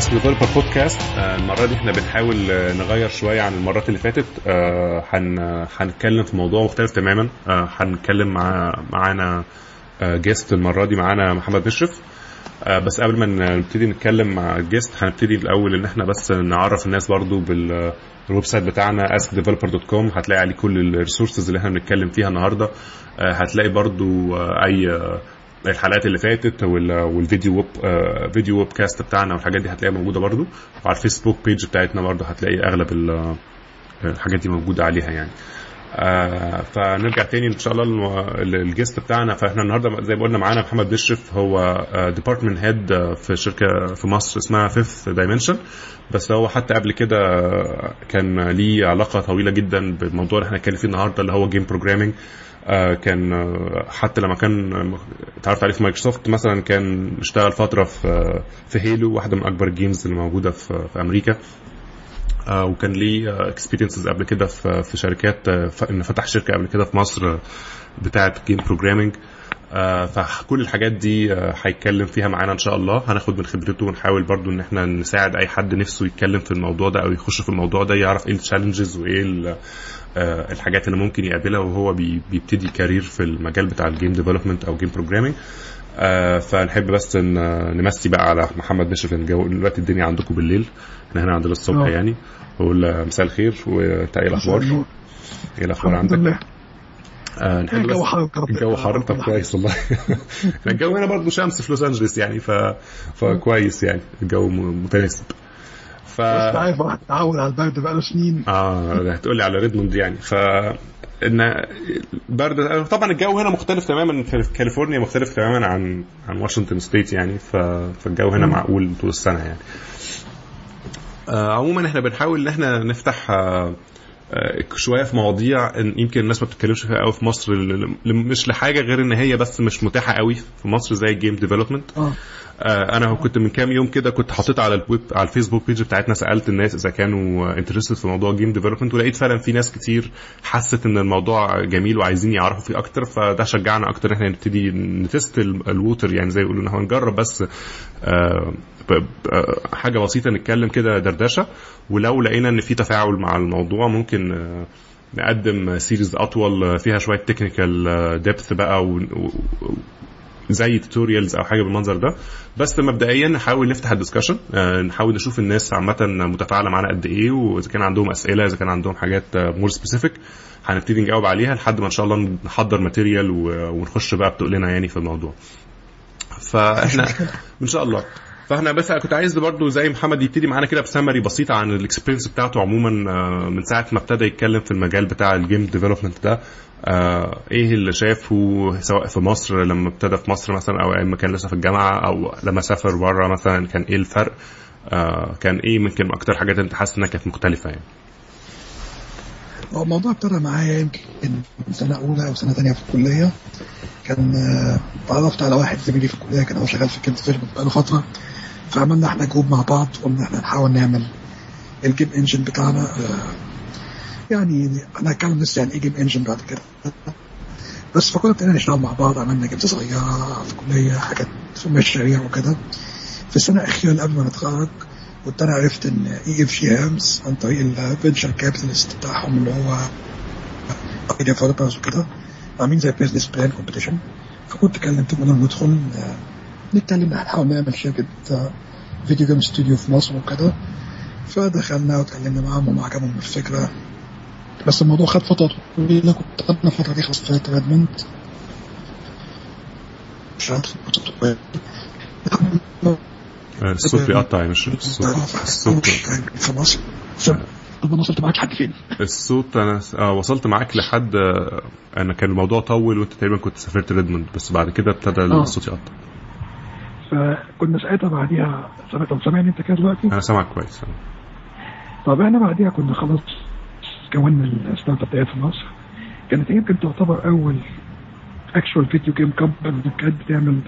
Ask Developer Podcast. المرة دي إحنا بنحاول آه، نغير شوية عن المرات اللي فاتت. آه، هن هنتكلم في موضوع مختلف تماما. آه، هنتكلم مع معانا guest المرة دي معانا محمد مشرف. آه، بس قبل ما نبتدي نتكلم مع ال guest هنبتدي الأول إن إحنا بس نعرف الناس برضو بال website بتاعنا askdeveloper.com هتلاقي عليه كل ال resources اللي إحنا بنتكلم فيها النهارده. آه، هتلاقي برضو آه، أي آه، الحلقات اللي فاتت وال- والفيديو ويب آه، فيديو webcast بتاعنا والحاجات دي هتلاقيها موجودة برضو. وعلى الفيسبوك page بتاعتنا برضو هتلاقي أغلب ال- الحاجات دي موجودة عليها يعني. آه فنرجع تاني إن شاء الله لل guest بتاعنا. فإحنا النهارده زي ما قلنا معانا محمد مشرف هو department head في شركة في مصر اسمها Fifth Dimension بس هو حتى قبل كده آه، كان ليه علاقة طويلة جدا بالموضوع اللي إحنا هنتكلم فيه النهارده اللي هو game programming كان آه، حتى لما كان آه، اتعرفت عليه في مايكروسوفت مثلا كان اشتغل فترة في آه، في Halo واحدة من أكبر ال games اللي موجودة في في أمريكا. آه، وكان ليه experiences قبل كده في في شركات آه، إنه فتح شركة قبل كده في مصر آه، بتاعة game programming فكل الحاجات دي آه، هيتكلم فيها معانا إن شاء الله. هناخد من خبرته ونحاول برضو إن إحنا نساعد أي حد نفسه يتكلم في الموضوع ده أو يخش في الموضوع ده يعرف إيه ال challenges وإيه آه، الحاجات اللي ممكن يقابلها وهو بي- بيبتدي career في المجال بتاع ال game development أو game programming آه فنحب بس إن نمسي بقى على محمد الجو- دلوقتي الدنيا عندكم بالليل. إحنا هنا عندنا الصبح آه. يعني. بقول مساء الخير وانت إيه الأخبار؟ إيه الأخبار عندك؟ لله. آه نحب الجو بس حر الجو حر. طب كويس والله. الجو هنا برضه شمس في لوس انجلوس يعني ف... فكويس يعني. الجو متناسب. ف بس عارف واحد اتعود على البرد بقاله سنين. آه هتقول لي على ريدموند يعني. ف إن برد طبعا الجو هنا مختلف تماما في كاليفورنيا مختلف تماما عن عن واشنطن state يعني. ف... فالجو هنا. معقول طول السنة يعني. آه عموما إحنا بنحاول إن إحنا نفتح آه آه، شوية في مواضيع يمكن الناس ما بتتكلمش فيها قوي في مصر مش لحاجة غير إن هي بس مش متاحة قوي في مصر زي ال game development آه، أنا كنت من كام يوم كده كنت حاطط على الويب على الفيسبوك page بتاعتنا سألت الناس إذا كانوا interested في موضوع game development ولقيت فعلا في ناس كتير حست إن الموضوع جميل وعايزين يعرفوا فيه أكتر فده شجعنا أكتر إن إحنا نبتدي ن test ال- ال water يعني زي يقولوا إن هو نجرب بس آه، آه، حاجة بسيطة نتكلم كده دردشة ولو لقينا إن في تفاعل مع الموضوع ممكن آه، نقدم series أطول آه، فيها شوية technical depth بقى زي tutorials أو حاجة بالمنظر ده. بس مبدئيا نحاول نفتح ال discussion نحاول نشوف الناس عامة متفاعلة معانا قد إيه وإذا كان عندهم أسئلة إذا كان عندهم حاجات more specific هنبتدي نجاوب عليها لحد ما إن شاء الله نحضر material ونخش بقى بتقلنا يعني في الموضوع. فإحنا إن شاء الله. فاحنا بس كنت عايز برضو زي محمد يبتدي معانا كده بسمري بسيطه عن ال experience بتاعته عموما آه، من ساعة ما ابتدى يتكلم في المجال بتاع ال game development ده. آه، إيه اللي شافه سواء في مصر لما ابتدى في مصر مثلا أو أيام ما كان لسه في الجامعة أو لما سافر بره مثلا كان إيه الفرق؟ آه، كان إيه ممكن أكتر حاجات انت حاسس إنها كانت مختلفة يعني؟ هو الموضوع ابتدى معايا يمكن من سنة أولى أو سنة ثانية في الكلية. كان تعرفت على واحد زميلي في الكلية كان هو شغال في development بقاله فترة. فعملنا إحنا جروب مع بعض وقلنا إحنا نحاول نعمل ال game engine بتاعنا آه، يعني أنا هتكلم لسه يعني إيه game engine بعد كده. بس فكنا ابتدينا نشتغل مع بعض عملنا games صغيرة في الكليه حاجات في مشاريع وكده. في السنة الأخيرة قبل ما نتخرج كنت أنا عرفت إن EFG Hermes عن طريق ال venture capitalist بتاعهم اللي هو developers وكده عاملين زي business plan competition فكنت كلمتهم انهم ندخل آه، نتكلم هنحاول نعمل شركة آه، video game studio في مصر وكده. فدخلنا واتكلمنا معاهم وما عجبهم الفكرة بس الموضوع خد فترة طويلة. كنت قبل الفترة دي خلصت في Redmond في ال prototype. آه، الصوت بيقطع يا مش الصوت الصوت في مصر. طب أنا وصلت معاك لحد فين؟ الصوت أنا آه وصلت معاك لحد آه، أنا كان الموضوع طول وأنت تقريبا كنت سافرت Redmond. بس بعد كده ابتدى آه. الصوت يقطع. فكنا ساعتها بعديها سنة سامعني انت كده دلوقتي؟ أنا سامعك كويس طب إحنا بعديها كنا خلاص كونا ال startup بتاعت في مصر. كانت يمكن تعتبر أول actual video game company كانت بتعمل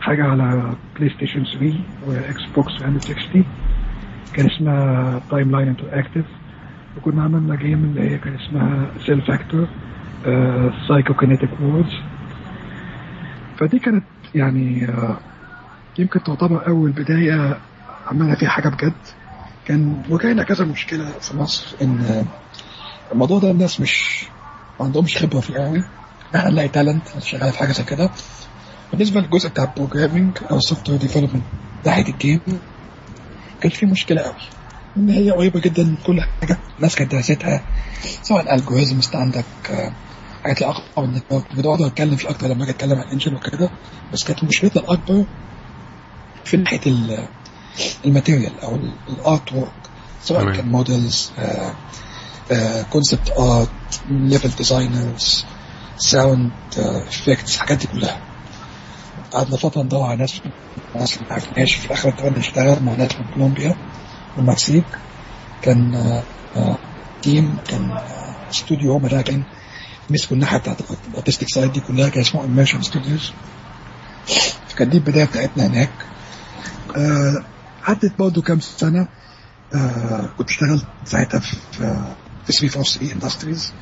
حاجة على PlayStation 3 و Xbox 360 كان اسمها Timeline Interactive وكنا عملنا game اللي هي كان اسمها CellFactor Psychokinetic Wars فدي كانت يعني آه، يمكن تعتبر أول بداية عملنا فيها حاجة بجد. كان واجهنا كذا مشكلة في مصر إن الموضوع ده الناس مش ما عندهمش خبرة فيه قوي إحنا نلاقي talent شغال في حاجة زي كده. بالنسبة للجزء بتاع ال programming أو ال software development ناحية ال game كان في مشكلة قوي إن هي قريبة جدا من كل حاجة الناس كانت دراستها سواء ال algorithms عندك حاجات لها علاقة بال network بقعد اتكلم فيه أكتر لما أجي أتكلم عن ال engine وكده بس كانت مشكلتنا الأكبر في ناحية ال- material أو ال artwork سواء. كان models concept art level designers sound effects الحاجات دي كلها. قعدنا فترة ندور على ناس ناس ما عرفناش. في الآخر اتفقنا نشتغل مع ناس من كولومبيا والمكسيك كان آه، آه، team كان آه، استوديو هم ده كان مسكوا الناحية بتاعت ال artistic side دي كلها كان اسمه Immersion Studios فكانت دي البداية بتاعتنا هناك. آه، عدت برضه كام سنة آه، كنت اشتغلت ساعتها في في 343 Industries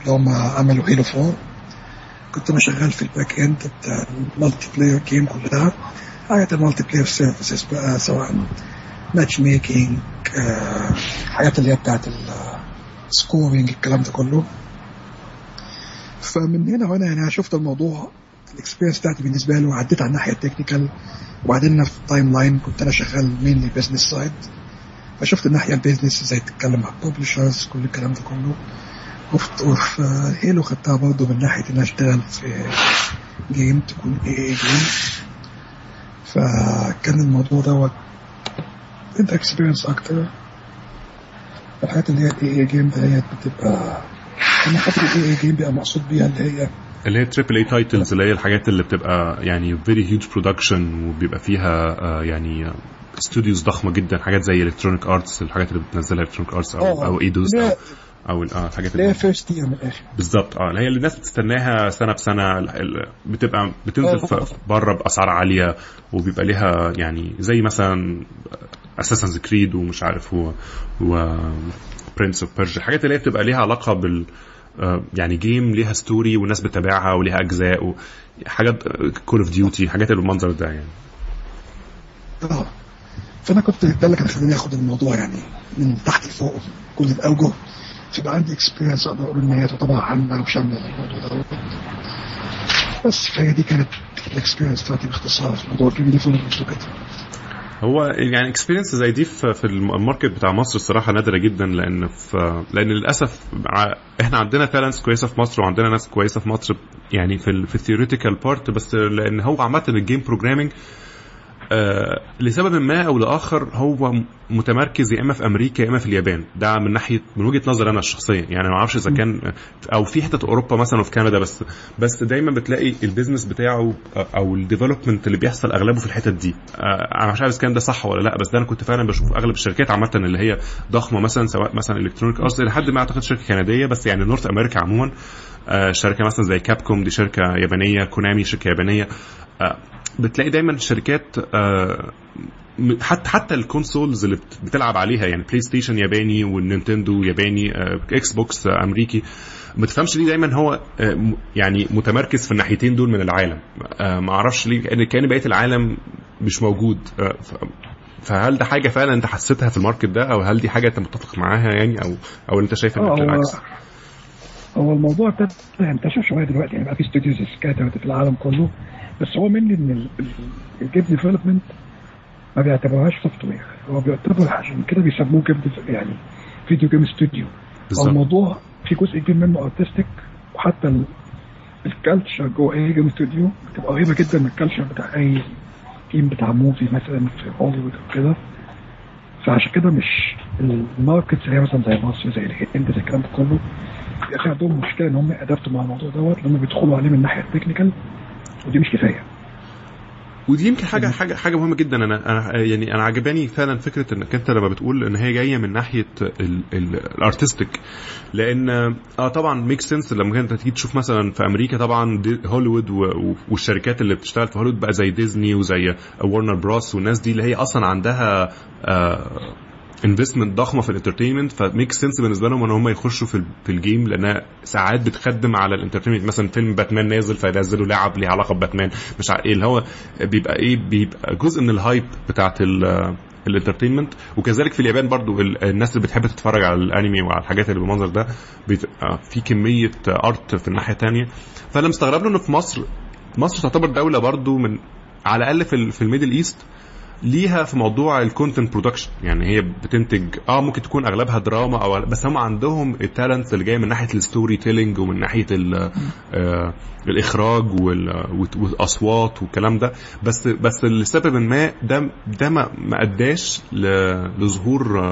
اللي هم عملوا Halo 4 كنت أنا شغال في ال back end بتاع ال multiplayer game كلها. حاجات ال multiplayer services بقى سواء matchmaking حاجات اللي هي بتاعت ال scoring الكلام ده كله. فمن هنا وأنا يعني شفت الموضوع ال experience بتاعتي بالنسبة له عديت على الناحية ال technical وبعدين في ال Timeline كنت أنا شغال mainly business side فشفت الناحيه ال business إزاي تتكلم مع ال publishers كل الكلام ده كله. وفي Halo خدتها برضه من ناحية إن أشتغل في game تكون AAA game فكان الموضوع دوت انت experience أكتر. الحاجات اللي هي ال AAA game ديت بتبقى أنا حاطط ال AAA game بيبقى مقصود بيها اللي هي اللي هي triple A titles اللي هي الحاجات اللي بتبقى يعني very huge production وبيبقى فيها آه، يعني studios ضخمة جدا حاجات زي Electronic Arts الحاجات اللي بتنزلها Electronic Arts أو آه. أو Eidos أو أو آه الحاجات اللي هي first tier من الآخر بالظبط آه اللي هي اللي الناس بتستناها سنة بسنة بتبقى بتنزل آه. بره بأسعار عالية وبيبقى ليها يعني زي مثلا Assassin's Creed ومش عارف و, و Prince of Persia الحاجات اللي هي بتبقى ليها علاقة بال آه، يعني game ليها story والناس بتتابعها وليها أجزاء وحاجات Call of Duty حاجات اللي بالمنظر ده يعني. آه فأنا كنت ده اللي كان خلاني آخد الموضوع يعني من تحت لفوق كل الاوجه فيبقى عندي experience أقدر أقول إن هي تعتبر عامة وشامله الموضوع دوت بس فهي دي كانت ال experience بتاعتي باختصار. في موضوع ال game development وكده. هو يعني experience زي دي في ال market بتاع مصر الصراحة نادرة جدا لأن في لأن للأسف إحنا عندنا talents كويسة في مصر وعندنا ناس كويسة في مصر يعني في في ال theoretical part بس لأن هو عامة ال game programming آه لسبب ما أو لآخر هو متمركز يا إما في أمريكا يا إما في اليابان. ده من ناحيه من وجهة نظري أنا الشخصيه يعني ما أعرفش إذا كان أو في حتة أوروبا مثلا وفي كندا بس بس دايما بتلاقي ال business بتاعه آه، أو ال development اللي بيحصل أغلبه في الحتت دي. آه، أنا مش عارف إذا كان ده صح ولا لأ بس ده أنا كنت فعلا بشوف أغلب الشركات عامة اللي هي ضخمة مثلا سواء مثلا Electronic Arts لحد ما أعتقد شركة كندية بس يعني North America عموما. آه، شركة مثلا زي Capcom دي شركة يابانية. Konami شركة يابانية. آه، بتلاقي دايما شركات آه، حتى حتى ال consoles اللي بت- بتلعب عليها يعني PlayStation ياباني وال Nintendo ياباني Xbox آه، أمريكي ما تفهمش ليه دايما هو آه، يعني متمركز في الناحيتين دول من العالم. ما أعرفش ليه كان كأن بقية العالم مش موجود. فهل ده حاجة فعلا أنت حسيتها في ال market ده أو هل دي حاجة أنت متفق معاها يعني أو أو أنت شايف ان هو بالعكس؟ هو الموضوع ابتدى ينتشر شوية دلوقتي يعني بقى في studios scattered في العالم كله. بس هو مني إن ال game development ما بيعتبرهاش software هو بيعتبر عشان كده بيسموه game يعني video game studio الموضوع في جزء كبير منه artistic وحتى ال- ال culture جوه أي game studio بتبقى قريبه جدا من ال culture بتاع أي team بتاع movie مثلا في هوليوود أو كده. فعشان كده مش ال markets اللي هي مثلا زي مصر زي الهند زي الكلام ده كله بيبقى عندهم مشكلة إن هم ي adapt وا مع الموضوع دوت هم بيدخلوا عليه من الناحيه ال technical ودي مش كفاية. ودي يمكن حاجة حاجة حاجة مهمة جدا. أنا أنا يعني أنا عجباني فعلا فكرة إنك أنت لما بتقول إن هي جاية من ناحية ال artistic لأن آه طبعا make sense لما انت تيجي تشوف مثلا في أمريكا طبعا هوليوود والشركات اللي بتشتغل في هوليوود بقى زي ديزني وزي Warner Bros والناس دي اللي هي أصلا عندها آه investment ضخمة في ال entertainment ف make sense بالنسبة لهم إن هم يخشوا في في ال game لانها ساعات بتخدم على ال entertainment مثلا فيلم باتمان نازل فينزلوا لعب ليها علاقة بباتمان. مش عارف إيه اللي هو بيبقى إيه بيبقى جزء من ال hype بتاعت ال ال entertainment وكذلك في اليابان برضو الناس اللي بتحب تتفرج على الانمي وعلى الحاجات اللي بالمنظر ده في كمية art في الناحية الثانية فانا مستغرب له إنه في مصر مصر تعتبر دولة برضو من على الأقل في في ال Middle East ليها في موضوع ال content production يعني هي بتنتج آه ممكن تكون أغلبها دراما أو بس هم عندهم ال talent اللي جاي من ناحية ال storytelling ومن ناحية آه الإخراج والأصوات والكلام ده. بس بس لسبب ما ده ده ما أداش لظهور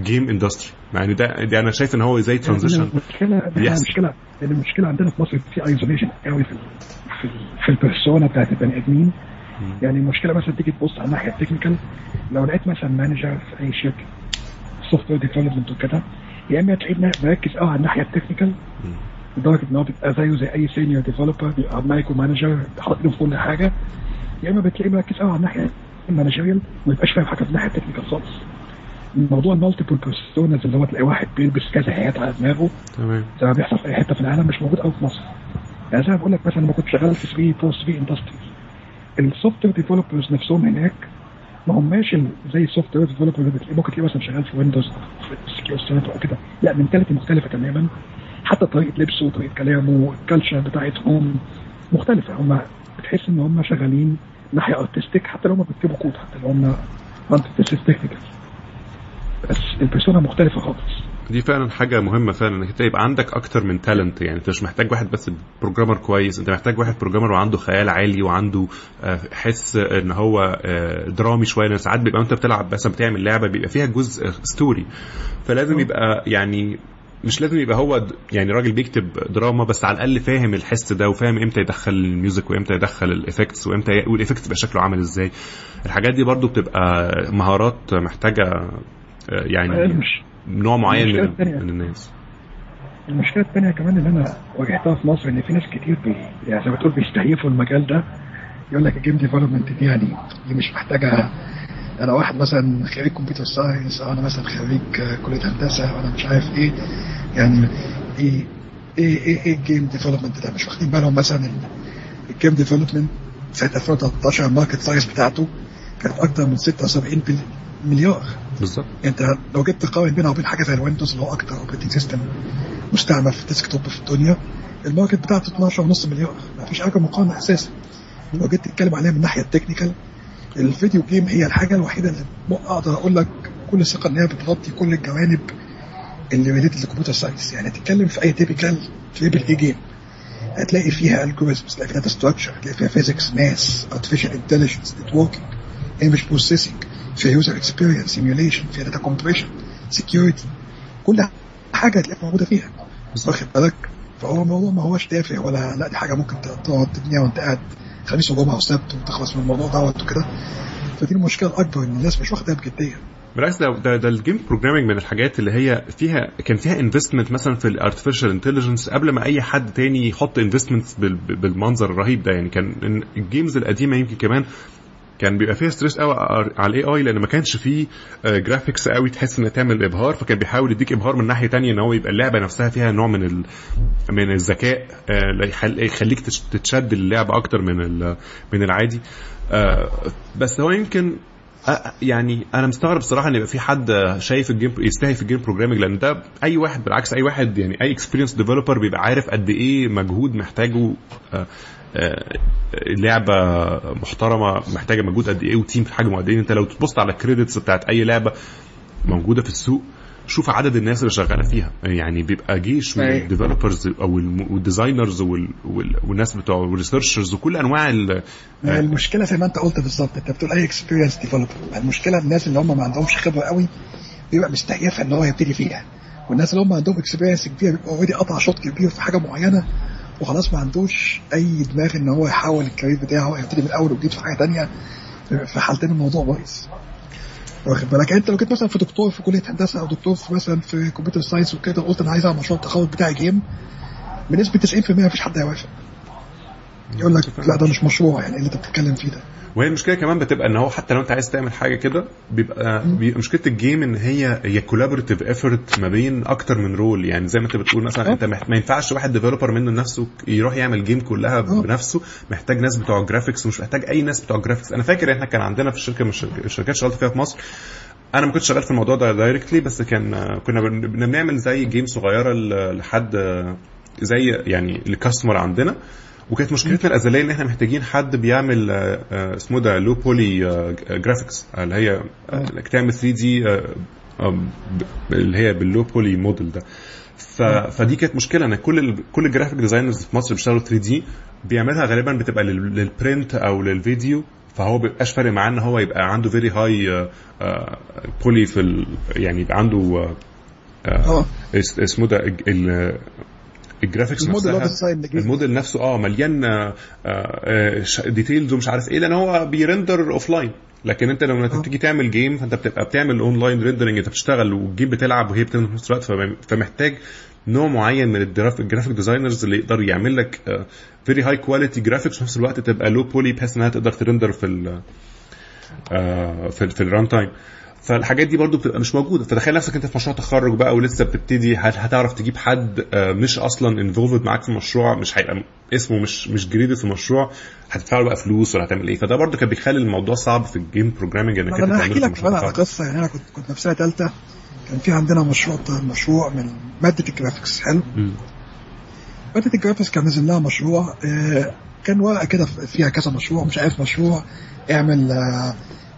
game industry يعني ده, ده أنا شايف إن هو زي transition المشكلة المشكلة المشكلة عندنا في مصر في isolation قوي في في, في ال persona بتاعت البني آدمين. يعني المشكلة مثلا تيجي تبص على الناحية ال technical لو لقيت مثلا manager في أي شركة software development وكده يا إما تلاقيه مركز قوي على الناحية ال technical لدرجة إن هو بيبقى زيه زي أي senior developer بيبقى micromanager حاطط له في كل حاجة. يا إما بتلاقيه مركز قوي على الناحية ال managerial وما يبقاش فاهم حاجة في الناحية ال technical خالص. موضوع ال multiple personas اللي هو تلاقي واحد بيلبس كذا حاجات على دماغه تمام. زي ما بيحصل في أي حتة في العالم مش موجود قوي في مصر. يعني زي ما بقول لك مثلا لما كنت شغال في 3 plus 3 industries ال software developers نفسهم هناك ما هماش زي ال software developer اللي بتلاقيه ممكن تلاقيه مثلا شغال في Windows في أو كده. لا mentality مختلفة تماما. حتى طريقة لبسه وطريقه كلامه ال culture بتاعتهم مختلفة. هم بتحس إن هم شغالين ناحية artistic حتى لو هم بيكتبوا كود حتى لو هم technical بس ال persona مختلفة خالص. دي فعلا حاجة مهمة فعلا إنك يبقى عندك أكتر من talent يعني أنت مش محتاج واحد بس programmer كويس أنت محتاج واحد programmer وعنده خيال عالي وعنده حس إن هو درامي شوية لأن ساعات بيبقى انت بتلعب مثلا بتعمل لعبة بيبقى فيها جزء story فلازم يبقى يعني مش لازم يبقى هو يعني راجل بيكتب دراما بس على الأقل فاهم الحس ده وفاهم إمتى يدخل ال music وإمتى يدخل ال effects وإمتى وال effect يبقى شكله عامل إزاي. الحاجات دي برضو بتبقى مهارات محتاجة يعني مش نوع معين من, من الناس. المشكلة الثانية كمان اللي أنا واجهتها في مصر إن في ناس كتير بي يعني زي ما تقول بيستهيفوا المجال ده. يقول لك ال game development دي يعني دي مش محتاجة. أنا واحد مثلا خريج computer science أو أنا مثلا خريج كلية هندسة وأنا مش عارف إيه. يعني إيه إيه إيه, إيه ال game development ده؟ مش واخدين بالهم مثلا ال game development سنة 2013 ال market size بتاعته كانت أكتر من 76 مليار. بالظبط انت لو جيت تقارن بينها وبين حاجة زي ال Windows اللي هو أكتر operating system مستعمل في ال desktop في الدنيا ال market بتاعته 12.5 مليار ما فيش حاجة مقارنة أساسا. لو جيت تتكلم عليها من الناحيه التكنيكال ال video game هي الحاجة الوحيدة اللي أقدر أقول لك كل ثقه إن هي بتغطي كل الجوانب اللي related لل computer science يعني تتكلم في أي typical triple A game هتلاقي فيها algorithms هتلاقي فيها data structure هتلاقي فيها physics math artificial intelligence networking image processing فيها user experience simulation فيها data compression security كل حاجة هتلاقيها موجودة فيها. واخد بالك؟ فهو الموضوع ما هوش تافه ولا لا دي حاجة ممكن تقعد تبنيها وانت قاعد خميس وجمعة وسبت وتخلص من الموضوع دوت وكده. فدي المشكلة الأكبر إن الناس مش واخدها بجدية. بالعكس ده ده, ده ال game programming من الحاجات اللي هي فيها كان فيها investment مثلا في ال artificial intelligence قبل ما أي حد تاني يحط investment بالمنظر الرهيب ده. يعني كان ال games القديمة يمكن كمان كان بيبقى فيها stress قوي على ال AI لأن ما كانش فيه graphics قوي تحس إنها تعمل إبهار فكان بيحاول يديك إبهار من ناحية تانية إن هو يبقى اللعبة نفسها فيها نوع من ال... من الذكاء يخليك تتشد اللعبه أكتر من من العادي. بس هو يمكن يعني أنا مستغرب بصراحة إن يبقى في حد شايف ال game يستهيف ال game programming لأن ده أي واحد بالعكس أي واحد يعني أي experienced developer بيبقى عارف قد إيه مجهود محتاجه لعبة محترمة محتاجة مجهود قد إيه و team في حاجة معينه أنت لو تبص على ال credits بتاعت أي لعبة موجودة في السوق شوف عدد الناس اللي شغالة فيها. يعني بيبقى جيش من ال developers أو ال designers والناس بتوع ال researchers وكل أنواع المشكلة زي ما أنت قلت بالظبط أنت بتقول أي experienced developer المشكلة الناس اللي هم ما عندهمش خبرة قوي بيبقى مستهيفها إن هو يبتدي فيها والناس اللي هم عندهم experience كبيرة بيبقى already قطع شوط كبير في حاجة معينة وخلاص ما عندوش أي دماغ إن هو يحول ال career بتاعه يبتدي من اول وجديد في حاجة ثانية في حالتين الموضوع بايظ. واخد بالك؟ أنت لو كنت مثلا في دكتور في كلية هندسة أو دكتور في مثلا في computer science وكده قلت أنا عايز أعمل مشروع التخرج بتاعي game بنسبة 90% مفيش حد هيوافق. يقول لك لا ده مش مشروع يعني اللي أنت بتتكلم فيه ده. وهي المشكلة كمان بتبقى إن هو حتى لو أنت عايز تعمل حاجة كده بيبقى, بيبقى مشكلة ال game إن هي هي collaborative effort ما بين أكتر من role يعني زي ما أنت بتقول مثلا أنت ما ينفعش واحد developer منه نفسه يروح يعمل game كلها بنفسه محتاج ناس بتوع graphics ومش محتاج أي ناس بتوع graphics أنا فاكر إحنا كان عندنا في الشركة من الشركات اللي اشتغلت فيها في مصر. أنا ما كنتش شغال في الموضوع ده directly بس كان كنا بنعمل زي game صغيرة لحد زي يعني ال customer عندنا. وكانت مشكلتنا الأزلية إن إحنا محتاجين حد بيعمل اسمه ده low poly graphics اللي هي انك تعمل 3D اللي هي بال low poly model ده. ف... فدي كانت مشكلة. ان كل ال... كل ال graphic designers في مصر بيشتغلوا 3D بيعملها غالبا بتبقى لل... لل print أو للفيديو. فهو بيبقاش فارق معاه إن هو يبقى عنده very high poly في ال... يعني يبقى عنده uh, اسمه ده. ال graphics ال model نفسها الموديل نفسه آه مليان آه آه details ومش عارف إيه لأن هو بي render offline لكن أنت لما تيجي تعمل game فأنت بتبقى بتعمل online rendering أنت بتشتغل وال game بتلعب وهي بتعمل في نفس الوقت فمحتاج نوع معين من ال graphic designers اللي يقدر يعمل لك very high quality graphics في نفس الوقت تبقى low poly بحيث إنها تقدر ت render في ال في, في ال runtime فالحاجات دي برضو بتبقى مش موجودة. فتخيل نفسك انت في مشروع تخرج بقى ولسه بتبتدي هل هتعرف تجيب حد مش أصلا involved معاك في المشروع مش هيبقى اسمه مش مش grade في المشروع هتدفع له بقى فلوس ولا هتعمل إيه؟ فده برضو كان بيخلي الموضوع صعب في ال game programming إنك أنت أنا احكي لك كمان على قصة. يعني أنا كنت كنت في سنة ثالثه كان في عندنا مشروع مشروع من مادة ال graphics. حلو. مادة ال graphics كان نزل لها مشروع كان ورقة كده فيها كذا مشروع مش عارف مشروع اعمل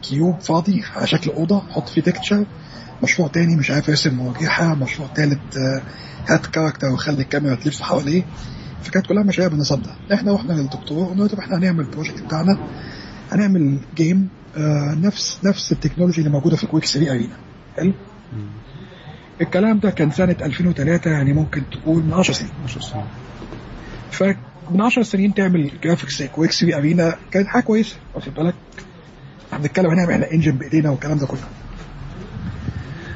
cube فاضي على شكل أوضة حط فيه texture مشروع تاني مش عارف ارسم مواجهه مشروع تالت هات character وخلي الكاميرا تلف حواليه. فكانت كلها مشاريع ده إحنا رحنا للدكتور قلنا له طب إحنا هنعمل ال project بتاعنا هنعمل game آه نفس نفس ال technology اللي موجودة في Quake 3 Arena حلو؟ الكلام ده كان سنة 2003 يعني ممكن تقول من 10 سنين. 10 سنين. فمن 10 سنين تعمل graphics Quake 3 Arena كانت حاجة كويسة واخد بالك؟ إحنا بنتكلم هنعمل إحنا engine بإيدينا والكلام ده كله.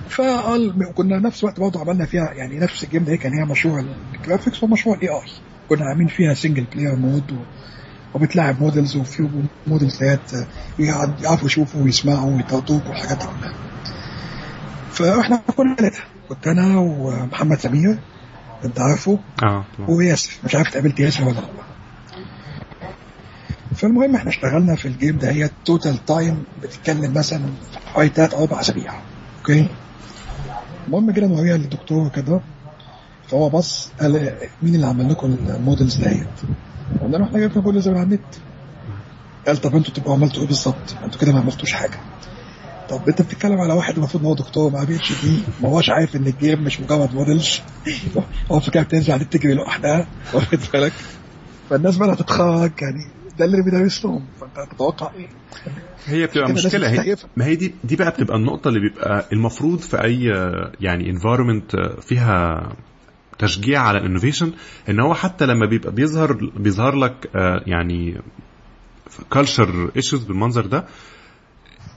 فقال كنا نفس الوقت برضه عملنا فيها يعني نفس ال game ده كان هي مشروع ال graphics ومشروع ال AI كنا عاملين فيها single player mode و... وبتلعب models وفي models ديت يعرفوا يشوفوا ويسمعوا ويطردوك والحاجات دي كلها. فاحنا كنا ثلاثة كنت أنا ومحمد سمير أنت عارفه آه وياسر. مش عارف اتقابلت ياسر ولا لأ. فالمهم إحنا اشتغلنا في ال game ده هي total time بتتكلم مثلا في حوالي ثلاث أو أربع أسابيع. Okay المهم كده نوريها للدكتور كده فهو بص قال مين اللي عمل لكم ال models ديت؟ قلنا له إحنا جبنا models من على النت. قال طب أنتوا تبقوا عملتوا إيه بالظبط؟ أنتوا كده ما عملتوش حاجة. طب انت بتتكلم على واحد المفروض إن هو دكتور مع PhD ما هوش عارف إن ال game مش مجرد models هو فكرة بتنزل عليه تجري لوحدها. واخد بالك؟ فالناس بقى هتتخرج يعني ده اللي بيدرس لهم فانت تتوقع إيه؟ هي بتبقى مشكلة. هي ما هي دي دي بقى بتبقى النقطة اللي بيبقى المفروض في أي يعني environment فيها تشجيع على ال innovation إن هو حتى لما بيبقى بيظهر بيظهر لك يعني culture issues بالمنظر ده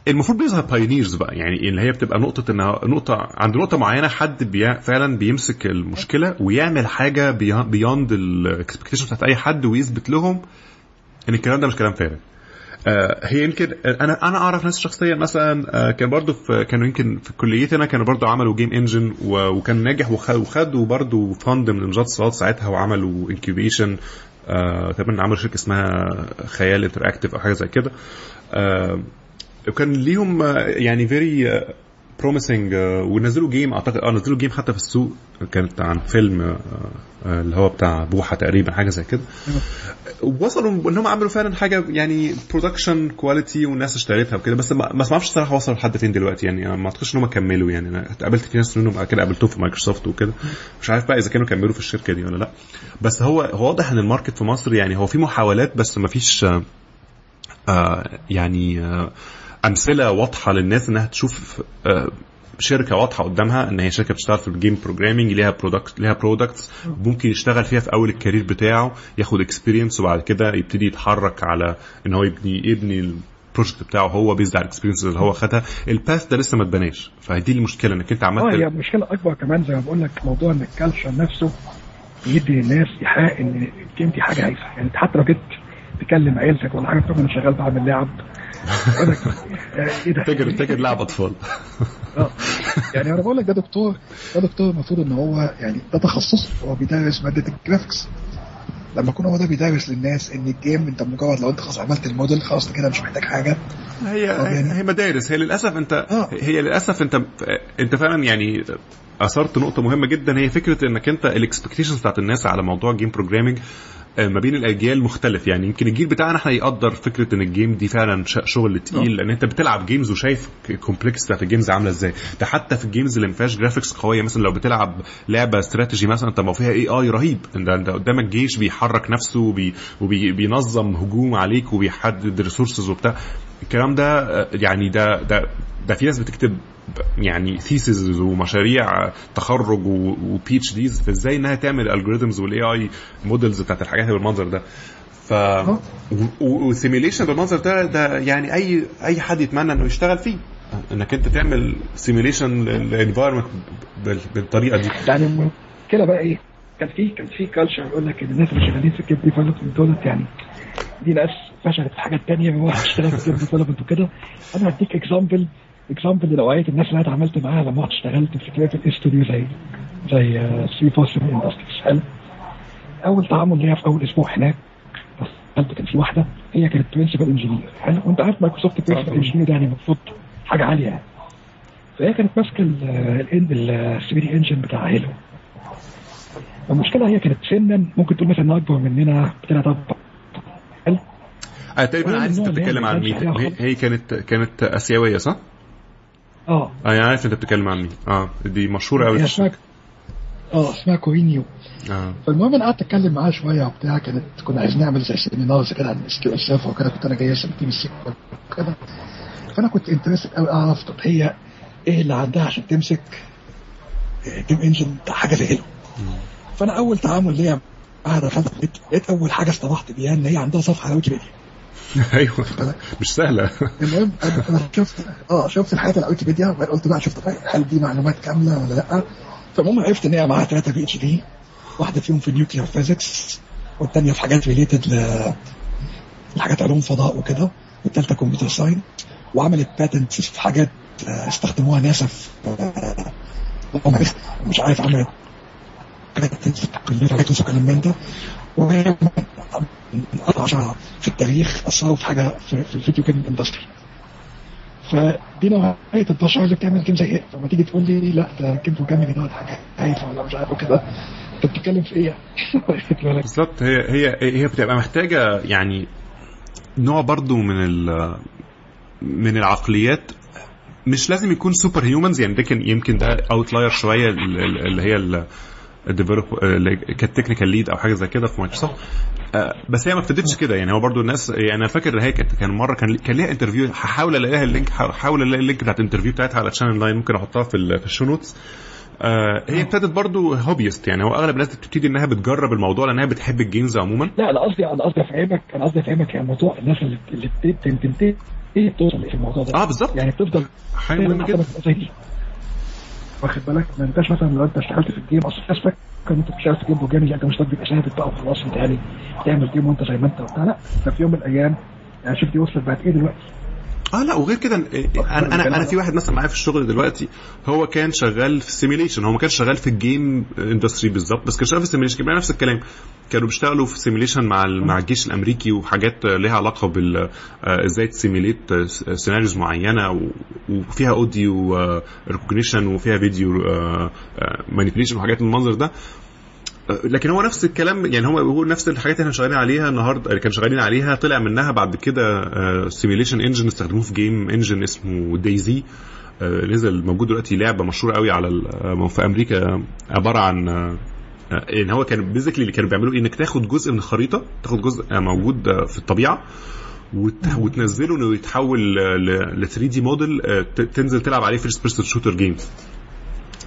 المفروض بيظهر pioneers بقى. يعني اللي هي بتبقى نقطة إنها نقطة عند نقطة معينة حد بي فعلا بيمسك المشكلة ويعمل حاجة beyond ال expectation بتاعت أي حد ويثبت لهم ان الكلام ده مش كلام فارغ. آه هي يمكن أنا أنا أعرف ناس شخصيا مثلا آه كان برضو في كانوا يمكن في كليتنا كانوا برضو عملوا game engine وكان ناجح وخدوا برضو fund من وزاره الاتصالات ساعتها وعملوا incubation آه تقريبا عملوا شركة اسمها خيال Interactive أو حاجة زي كده. آه وكان ليهم يعني very promising ونزلوا game أعتقد آه نزلوا game حتى في السوق. كانت عن فيلم اللي هو بتاع بوحة تقريبا حاجة زي كده. وصلوا إنهم عملوا فعلا حاجة يعني production quality والناس اشتريتها وكده. بس ما أعرفش الصراحة وصلوا لحد فين دلوقتي يعني ما أعتقدش إن هم كملوا يعني أنا اتقابلت في ناس منهم كده قابلتهم في مايكروسوفت وكده. مش عارف بقى إذا كانوا كملوا في الشركة دي ولا لأ. بس هو هو واضح إن ال market في مصر يعني هو في محاولات بس ما فيش آه يعني آه أمثلة واضحة للناس إنها تشوف شركة واضحة قدامها إن هي شركة بتشتغل في ال game programming ليها product ليها products ممكن يشتغل فيها في أول ال career بتاعه ياخد experience وبعد كده يبتدي يتحرك على إن هو يبني يبني ال project بتاعه هو based على ال experience اللي هو خدها. ال path ده لسه ما اتبناش. فدي المشكلة إنك أنت عملت آه هي مشكلة أكبر كمان زي ما بقول لك موضوع إن ال culture نفسه يدي للناس إيحاء إن ال game دي حاجة هايفه يعني أنت حتى لو جيت تكلم عيلتك ولا حاجة تقول أنا شغال بعمل لعب. تاجر تاجر لعب أطفال. آه. يعني أنا بقول لك ده دكتور ده دكتور المفروض إن هو يعني ده تخصصه. هو بيدرس مادة ال graphics لما يكون هو ده بيدرس للناس إن ال game أنت مجرد لو أنت خلاص عملت الموديل خلاص كده مش محتاج حاجة. هي يعني هي مدارس. هي للأسف انت آه. هي للأسف انت أنت فعلا يعني أثرت نقطة مهمة جدا. هي فكرة إنك أنت ال expectations بتاعت الناس على موضوع game programming ما بين الأجيال مختلف. يعني يمكن الجيل بتاعنا إحنا يقدر فكرة إن ال game دي فعلا شغل تقيل لأن أنت بتلعب games وشايف ال complexity بتاعت ال games عاملة إزاي. ده حتى في ال games اللي ما فيهاش graphics قوية مثلا لو بتلعب لعبة استراتيجي مثلا انت ما فيها AI رهيب. انت, قدامك جيش بيحرك نفسه وبي وبينظم هجوم عليك وبيحدد resources وبتاع. الكلام ده يعني ده ده ده في ناس بتكتب يعني theses ومشاريع تخرج و PhDs في إزاي إنها تعمل algorithms وال AI models بتاعت الحاجات بالمنظر ده؟ ف وال simulation بالمنظر ده ده يعني اي أي حد يتمنى إنه يشتغل فيه. إنك أنت تعمل simulation لل environment بالطريقة دي. يعني المشكلة بقى إيه؟ كان في كان في culture يقول لك إن الناس اللي شغالين في ال game development دولت يعني دي ناس فشلت في حاجات تانية وواحد اشتغل في ال game development وكده. أنا هديك اكزامبل اكزامبل لنوعيه الناس اللي أنا اتعاملت معاها لما رحت اشتغلت في كريتيف استوديو زي زي سي بوسيبل اندستريز حلو. أول تعامل ليا في أول أسبوع هناك دخلت كان في واحدة هي كانت برنسبل انجينير حلو. وأنت عارف مايكروسوفت برنسبل انجينير يعني المفروض حاجة عالية يعني. فهي كانت ماسكة السي بي دي انجن بتاع هيلو. المشكلة هي كانت سنا ممكن تقول مثلا أكبر مننا بثلاث أربع حلو. أنا تقريبا عارف أنت بتتكلم عن مين هي كانت كانت آسيوية صح؟ آه. آه يعني عارف أنت بتتكلم عن مين. آه دي مشهورة قوي اسمها آه اسمها Corrinne Yu. آه. فالمهم أنا قعدت أتكلم معاها شوية وبتاع كانت كنا عايزين نعمل زي seminars كده عن SQSF وكده كنت أنا جاي اسال team ال SQL وكده. فأنا كنت interested قوي أعرف طب هي إيه اللي عندها عشان تمسك game engine بتاع حاجة زي Halo فأنا أول تعامل ليا معاها دخلت لقيت أول حاجة اصطبحت بيها إن هي عندها صفحة على ويكيبيديا. أيوه. مش سهلة. المهم أنا شفت آه شفت الحاجات على ويكيبيديا قلت بقى شفت هل دي معلومات كاملة ولا لأ. فالمهم عرفت إن هي معاها ثلاثة PhD واحدة فيهم في nuclear physics والثانيه في حاجات related ل علوم فضاء وكده والثالثه computer science وعملت patent في حاجات استخدموها ناسا في مش عارف عملت حاجات وكلام من ده وهي أضعف في التاريخ أثروا في حاجة في, في ال video game industry فدي نوعية البشر اللي بتعمل game زي إيه؟ فلما تيجي تقول لي لا ده game programming دوت حاجة هايفة ولا مش عارف كده انت بتتكلم في إيه بالظبط. هي هي هي بتبقى محتاجة يعني نوع برضو من ال من العقليات مش لازم يكون super humans يعني ده كان يمكن ده outlier شوية اللي هي ال develop كانت technical lead أو حاجة زي كده في مايكروسوفت. بس هي ما ابتدتش كده. يعني هو برضو الناس يعني أنا فاكر هي كانت كان مرة كان كان ليها interview هحاول ألاقيها ال link هحاول ألاقي ال link بتاعت ال interview بتاعتها على Channel Nine ممكن أحطها في في ال show notes آه هي ابتدت برضو hobbyist يعني هو أغلب الناس بتبتدي إنها بتجرب الموضوع لأنها بتحب ال games عموما. لا أنا قصدي أنا قصدي افهمك أنا قصدي أفهمك يعني موضوع الناس اللي اللي بتنتهي إيه توصل في الموضوع ده. آه بالظبط. يعني بتفضل حاجة مهمة جدا. واخد بالك؟ ما انتش مثلا لو انت اشتغلت في ال game اصل الناس فاكره ان انت بتشتغل في game programming لا انت مش تبقى ثابت بقى وخلاص انت يعني بتعمل game وانت زي ما انت وبتاع. لا ده في يوم من الأيام يعني شوف دي وصلت بقت إيه دلوقتي؟ آه لا وغير كده أنا أنا أنا في واحد مثلا معايا في الشغل دلوقتي هو كان شغال في ال simulation هو ما كانش شغال في ال game industry بالظبط بس كان شغال في ال simulation كان نفس الكلام. كانوا بيشتغلوا في ال simulation مع مع الجيش الأمريكي وحاجات ليها علاقة بال إزاي ت simulate scenarios معينة وفيها audio recognition وفيها video manipulation وحاجات من المنظر ده. لكن هو نفس الكلام يعني هو هو نفس الحاجات اللي إحنا شغالين عليها النهارده كانوا شغالين عليها طلع منها بعد كده simulation engine استخدموه في game engine اسمه DayZ نزل موجود دلوقتي لعبة مشهورة قوي على في أمريكا عبارة عن ان هو كان basically اللي كانوا بيعملوا إنك تاخد جزء من الخريطة تاخد جزء موجود في الطبيعة وتنزله إنه يتحول ل 3 دي موديل تنزل تلعب عليه first person shooter games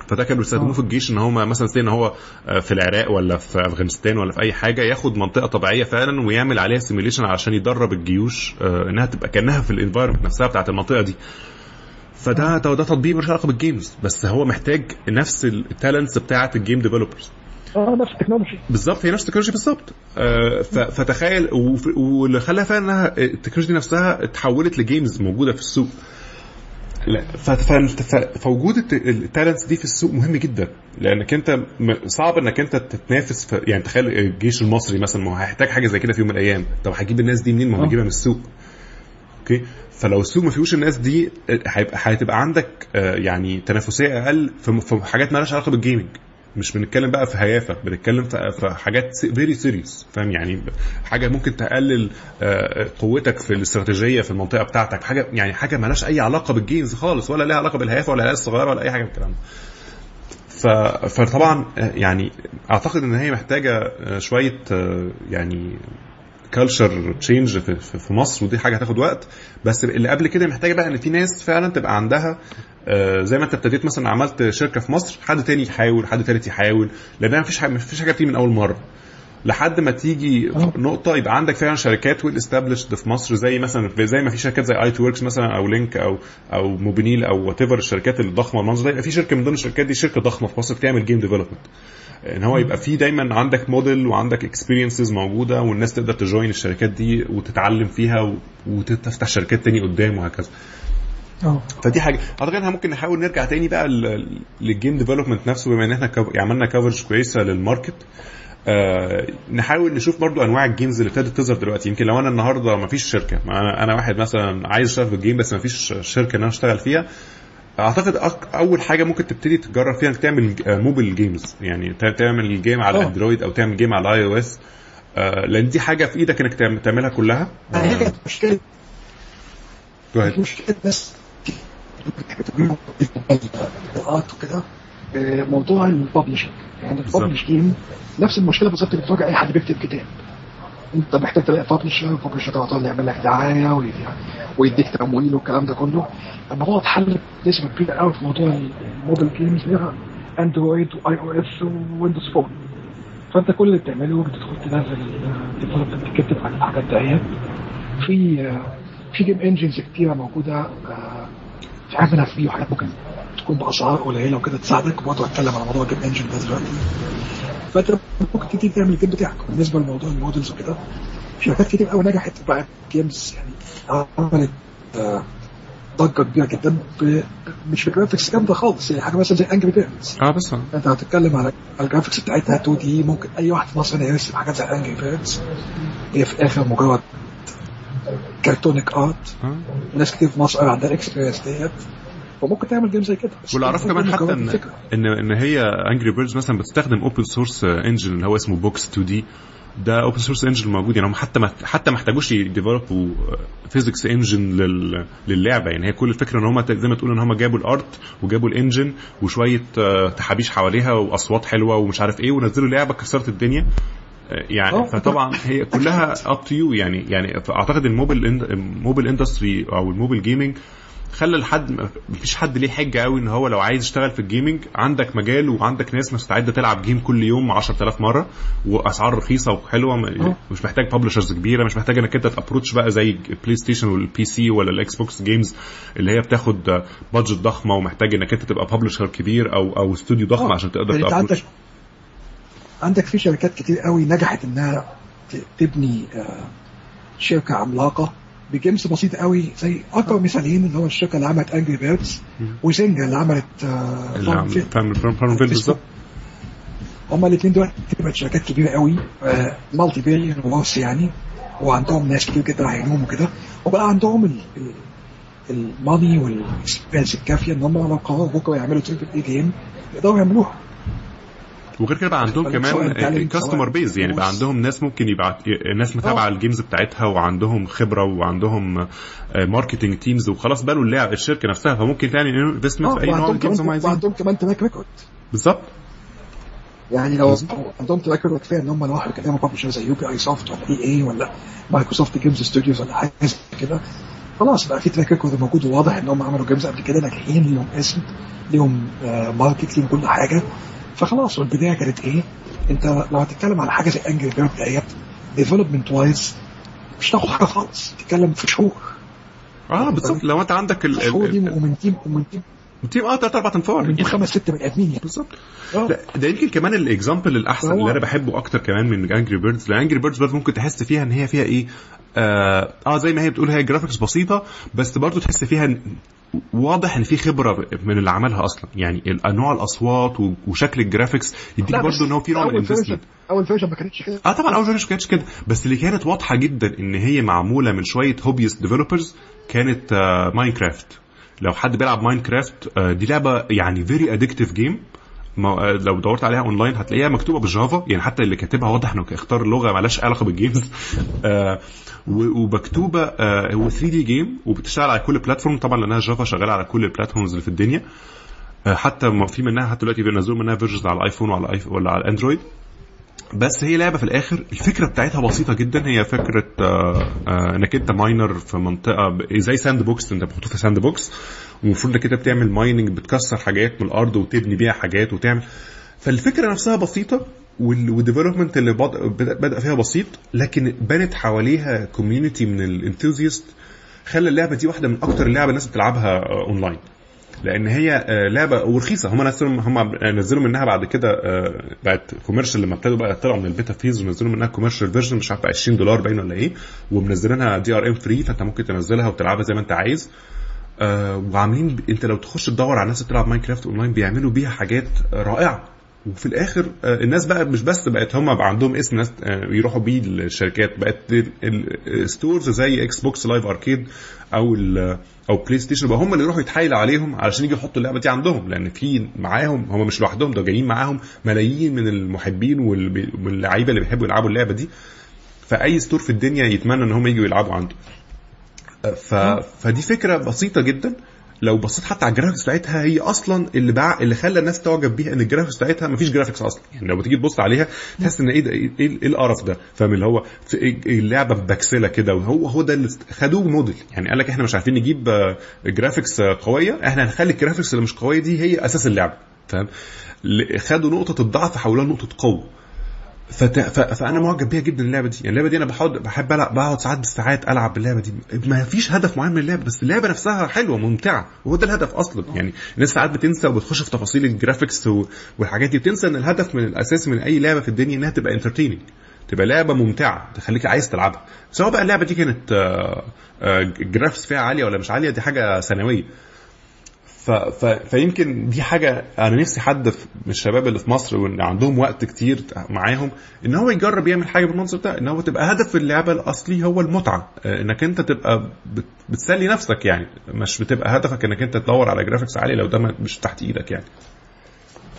فده كانوا بيستخدموه في الجيش إن هم مثلا إن هو في العراق ولا في أفغانستان ولا في أي حاجة ياخد منطقة طبيعية فعلا ويعمل عليها simulation عشان يدرب الجيوش إنها تبقى كأنها في ال environment نفسها بتاعت المنطقة دي. فده ده تطبيق ملوش علاقة بال games بس هو محتاج نفس ال talents بتاعة ال game developers آه نفس ال technology بالظبط هي نفس ال technology بالظبط. آه فتخيل واللي خلاها فعلا إنها ال technology نفسها اتحولت ل games موجودة في السوق. فوجود ال talents دي في السوق مهم جدا لأنك أنت صعب إنك أنت تتنافس في يعني تخيل الجيش المصري مثلا ما هو هيحتاج حاجة زي كده في يوم من الأيام. طب هجيب الناس دي منين؟ ما هو هيجيبها من السوق. أوكي؟ فلو السوق ما فيهوش الناس دي هيبقى هتبقى عندك يعني تنافسية أقل في حاجات ما لهاش علاقة بال gaming. مش بنتكلم بقى في هيافة بنتكلم في حاجات very serious فاهم؟ يعني حاجة ممكن تقلل قوتك في الاستراتيجية في المنطقة بتاعتك حاجة يعني حاجة مالهاش أي علاقة بال games خالص ولا لها علاقة بالهيافة ولا العيال الصغيرة ولا أي حاجة من الكلام ده. فطبعا يعني أعتقد إن هي محتاجة شوية يعني culture change في مصر ودي حاجة هتاخد وقت. بس اللي قبل كده محتاجة بقى إن في ناس فعلا تبقى عندها زي ما أنت ابتديت مثلا عملت شركة في مصر حد تاني يحاول حد تالت يحاول لأن مفيش حاجة مفيش حاجة من أول مرة. لحد ما تيجي نقطة يبقى عندك فعلا شركات well established في مصر زي مثلا زي ما في شركات زي ITWorx مثلا أو Link أو أو موبينيل أو whatever الشركات الضخمة المنظر ده يبقى في شركة من ضمن الشركات دي شركة ضخمة في مصر بتعمل game development إن هو يبقى في دايما عندك موديل وعندك experiences موجودة والناس تقدر ت join الشركات دي وتتعلم فيها وتفتح شركات تاني قدام وهكذا. آه. فدي حاجة. أعتقد إحنا ممكن نحاول نرجع تاني بقى لل game development نفسه بما إن إحنا عملنا coverage كويسة لل market آه نحاول نشوف برضو انواع ال games اللي ابتدت تظهر دلوقتي يمكن لو أنا النهارده ما فيش شركه أنا أنا واحد مثلا عايز اشتغل في ال game بس ما فيش شركه ان أنا اشتغل فيها اعتقد اول حاجة ممكن تبتدي تجرب فيها انك تعمل mobile games يعني تعمل game على أوه. Android أو تعمل game على iOS لأن دي حاجة في إيدك انك تعملها كلها كانت مشكله. مشكله بس وكده موضوع ال publishing يعني. ال publish game نفس المشكلة بالظبط بتواجه أي حد بيكتب كتاب. أنت محتاج تلاقي publisher ال publisher على طول يعمل لك دعاية وي- ويديك تمويل والكلام ده كله. الموضوع اتحل نسبه كبيرة قوي في موضوع ال mobile games Android و iOS و Windows Phone فأنت كل اللي بتعمله بتدخل تنزل تكتب عن الحاجات دهيت في في game engines كتيرة موجودة آه، في حاجات منها free وحاجات ممكن تكون بأسعار قليلة وكده تساعدك. برضه هتكلم على موضوع ال game engine ده دلوقتي. فانت ممكن تبتدي تعمل ال game بتاعك. بالنسبة لموضوع ال models وكده شركات كتير قوي نجحت بقى. games يعني عملت آه، ضجة كبيرة جدا مش ب graphics جامدة خالص. يعني حاجة مثلا زي Angry Birds آه بس أنت هتتكلم على ال graphics بتاعتها 2D ممكن أي واحد في مصر يرسم حاجات زي Angry Birds هي في الآخر مجرد cartoonic art آه. وناس كتير في مصر عندها ال experience ديت. فممكن تعمل game زي كده. واللي أعرفه كمان حتى إن. إن إن هي Angry Birds مثلا بتستخدم open source engine اللي هو اسمه Box2D ده open source engine موجود يعني هم حتى ما حتى ما احتاجوش ي develop وا physics engine لل للعبة. يعني هي كل الفكرة إن هم زي ما تقول إن هم جابوا ال art وجابوا ال engine وشوية آه، تحابيش حواليها وأصوات حلوة ومش عارف إيه ونزلوا لعبة كسرت الدنيا. آه، يعني آه. فطبعا هي كلها up to you يعني يعني أعتقد ال mobile ال mobile industry أو ال mobile gaming خلى الحد مفيش حد ليه حجة قوي إن هو لو عايز يشتغل في ال gaming عندك مجال وعندك ناس مستعدة تلعب game كل يوم 10000 مرة وأسعار رخيصة وحلوة آه. مش محتاج publishers كبيرة مش محتاج إنك أنت ت approach بقى زي ال PlayStation وال PC ولا ال Xbox games اللي هي بتاخد budget ضخمة ومحتاج إنك أنت تبقى publisher كبير أو أو استوديو ضخم آه. عشان تقدر يعني ت approach عندك عندك في شركات كتير قوي نجحت إنها تبني آه، شركة عملاقة ب games بسيطه قوي زي أكبر مثالين اللي هو الشركة اللي عملت Angry Birds و Zynga اللي عملت آه،. فاهم FarmVille بالظبط هما الاثنين دول بقت شركات كبيرة قوي multi billion worth يعني وعندهم ناس كتير جدا هينوم وكده. وبقى عندهم ال- ال- ال money وال experience الكافية إن هم لو قرروا بكرة يعملوا triple A game يقدروا يعملوها. وغير كده بقى عندهم كمان customer base يعني بقى. عندهم ناس ممكن يبعت ناس متابعة آه. ال games بتاعتها وعندهم خبرة وعندهم marketing teams وخلاص بقى اللعب الشركة نفسها فممكن تعمل investment في أي نوع من ال games هم كمان عايزين وعندهم كمان track record بالظبط يعني لو. عندهم track record كفاية إن هم لو يكلموا publisher زي Ubisoft ولا EA ولا Microsoft Games Studios ولا حاجة زي كده خلاص بقى في track record موجود وواضح إن هم عملوا games قبل كده ناجحين ليهم اسم ليهم آه، market ليهم كل حاجة فخلاص والبداية كانت إيه؟ أنت لو هتتكلم على حاجة زي Angry Bird ديت development wise مش تاخد حاجة خالص تتكلم في شهور. آه بالظبط. لو أنت عندك ال- شهور دي ومن team ومن team. تيم آه ثلاث أربع انفار من خمس ست بني أدمين يعني. بالظبط. آه. لا ده يمكن كمان ال example الأحسن اللي أنا بحبه أكتر كمان من Angry Birds لأن Angry Birds برضه ممكن تحس فيها إن هي فيها إيه؟ آه, آه زي ما هي بتقول هي graphics بسيطة بس برضه تحس فيها واضح إن في خبرة من اللي عملها أصلا. يعني انواع الأصوات وشكل ال graphics. يديك برضه إن هو في نوع من ال investment أول version ما كانتش كده. آه طبعا أول version كانتش كده. بس اللي كانت واضحة جدا إن هي معمولة من شوية hobbyist developers كانت آه Minecraft لو حد بيلعب Minecraft آه دي لعبة يعني very addictive game لو دورت عليها اونلاين هتلاقيها مكتوبة بال Java يعني حتى اللي كاتبها واضح إنه اختار لغة مالهاش علاقة بال games آه ومكتوبه آه هو 3D game وبتشتغل على كل platform طبعا لأنها Java شغالة على كل ال platforms اللي في الدنيا. آه حتى ما في منها حتى دلوقتي بينزلوا منها versions على ال iPhone وعلى ال iPhone ولا على ال Android بس هي لعبة في الآخر الفكرة بتاعتها بسيطة جدا. هي فكرة آه، إنك أنت miner في منطقة زي sandbox أنت محطوط في sandbox والمفروض إنك أنت بتعمل mining بتكسر حاجات من الأرض وتبني بيها حاجات وتعمل. فالفكرة نفسها بسيطة. وال development اللي بد- بدأ فيها بسيط لكن بنت حواليها community من ال enthusiasts خلى اللعبة دي واحدة من أكتر اللعب الناس بتلعبها اونلاين لأن هي آه، لعبة ورخيصة. هم نزلوا هم نزلوا منها بعد كده آه، بقت commercial لما ابتدوا بقى طلعوا من ال beta phase ونزلوا منها commercial version مش عارف ب 20 دولار باين ولا إيه ومنزلينها DRM free فأنت ممكن تنزلها وتلعبها زي ما أنت عايز. آه وعاملين. أنت لو تخش تدور على الناس اللي بتلعب Minecraft online بيعملوا بيها حاجات رائعة. وفي الآخر آه، الناس بقى مش بس بقت هم بقى عندهم اسم ناس آه، يروحوا بيه الشركات بقت ال stores زي Xbox Live Arcade أو ال أو PlayStation بقى هم اللي يروحوا يتحايلوا عليهم علشان يجوا يحطوا اللعبة دي عندهم لأن في معاهم هم مش لوحدهم ده جايين معاهم ملايين من المحبين واللعيبة اللي بيحبوا يلعبوا اللعبة دي. فأي store في الدنيا يتمنى إن هم يجوا يلعبوا عنده. ف... فدي فكرة بسيطة جدا. لو بصيت حتى على ال graphics بتاعتها هي أصلا اللي بع... اللي خلى الناس تعجب بيها إن ال graphics بتاعتها مفيش graphics أصلا. يعني لو بتيجي تبص عليها تحس إن إيه ده إيه إيه القرف ده؟ فاهم؟ اللي هو إيه- اللعبة pixelated كده وهو هو ده اللي خدوه موديل. يعني قال لك إحنا مش عارفين نجيب آه، graphics آه، قوية إحنا هنخلي ال graphics اللي مش قوية دي هي أساس اللعبة. فاهم؟ خدوا نقطة الضعف حولوها نقطة قوة. فت... ف... فأنا معجب بيها جدا اللعبه دي. يعني اللعبة دي أنا بحاول بحب العب بقعد ساعات بالساعات ألعب باللعبة دي. ما فيش هدف معين من اللعبة بس اللعبة نفسها حلوة ممتعة. وهو ده الهدف أصلا. يعني الناس ساعات بتنسى وبتخش في تفاصيل ال graphics و... والحاجات دي بتنسى إن الهدف من الأساس من أي لعبة في الدنيا إنها تبقى entertaining تبقى لعبة ممتعة تخليك عايز تلعبها. سواء بقى اللعبة دي كانت آه، آه، graphics فيها عالية ولا مش عالية دي حاجة ثانوية. ف... ف... فيمكن دي حاجة أنا نفسي حد في- من الشباب اللي في مصر وإن عندهم وقت كتير معاهم إن هو يجرب يعمل حاجة بالمنظر ده إن هو تبقى هدف اللعبة الأصلي هو المتعة. آه، إنك أنت تبقى بت... بتسلي نفسك يعني مش بتبقى هدفك إنك أنت تدور على graphics عالي لو ده مش تحت إيدك يعني.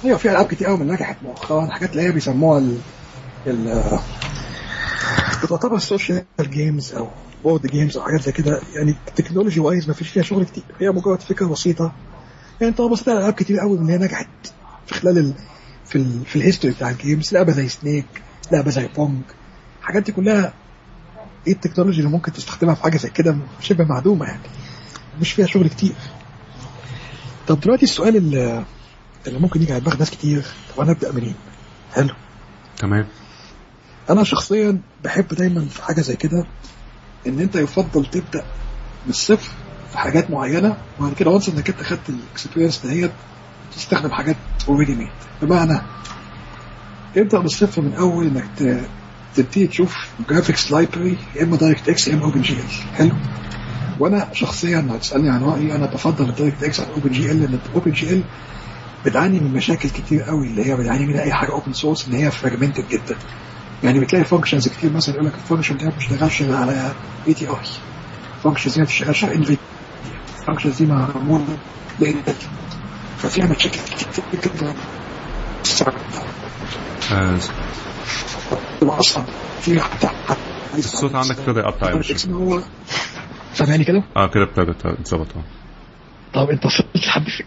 أيوه في ألعاب كتير قوي من نجحت مؤخرا حاجات اللي هي بيسموها ال ال بتعتبر ال social games أو board games أو حاجات زي كده. يعني technology wise ما فيش فيها شغل كتير هي مجرد فكرة بسيطة يعني انت بصيت على ألعاب كتير قوي من هي نجحت في خلال ال في ال في ال history بتاع ال games لعبة زي Snake لعبة زي Pong الحاجات دي كلها إيه ال technology اللي ممكن تستخدمها في حاجة زي كده؟ شبه معدومة يعني. مش فيها شغل كتير. طب دلوقتي السؤال اللي, اللي ممكن يجي على دماغ ناس كتير. طب أنا أبدأ منين؟ حلو. تمام. أنا شخصيا بحب دايما في حاجة زي كده إن أنت يفضل تبدأ من الصفر في حاجات معينة وبعد كده once انك انت خدت ال experience دهيت تستخدم حاجات already made بمعنى ابدا من الصفر من أول انك تبتدي تشوف graphics library يا إما DirectX يا إما OpenGL حلو؟ وأنا شخصيا لو تسألني عن رأيي أنا بفضل ال DirectX عن OpenGL لأن OpenGL بتعاني من مشاكل كتير قوي اللي هي بتعاني منها أي حاجة open source إن هي fragmented جدا. يعني بتلاقي functions كتير مثلا يقول لك ال function دي ما بتشتغلش على ATI functions ما بتشتغلش على Nvidia ال functions دي معموله ل Nvidia ففيها مشاكل كتير جدا آه حتى الصوت عندك ابتدى يقطع يا باشا. سامعني كده؟ آه كده ابتدى اتظبط آه طب انت وصلت لحد فين؟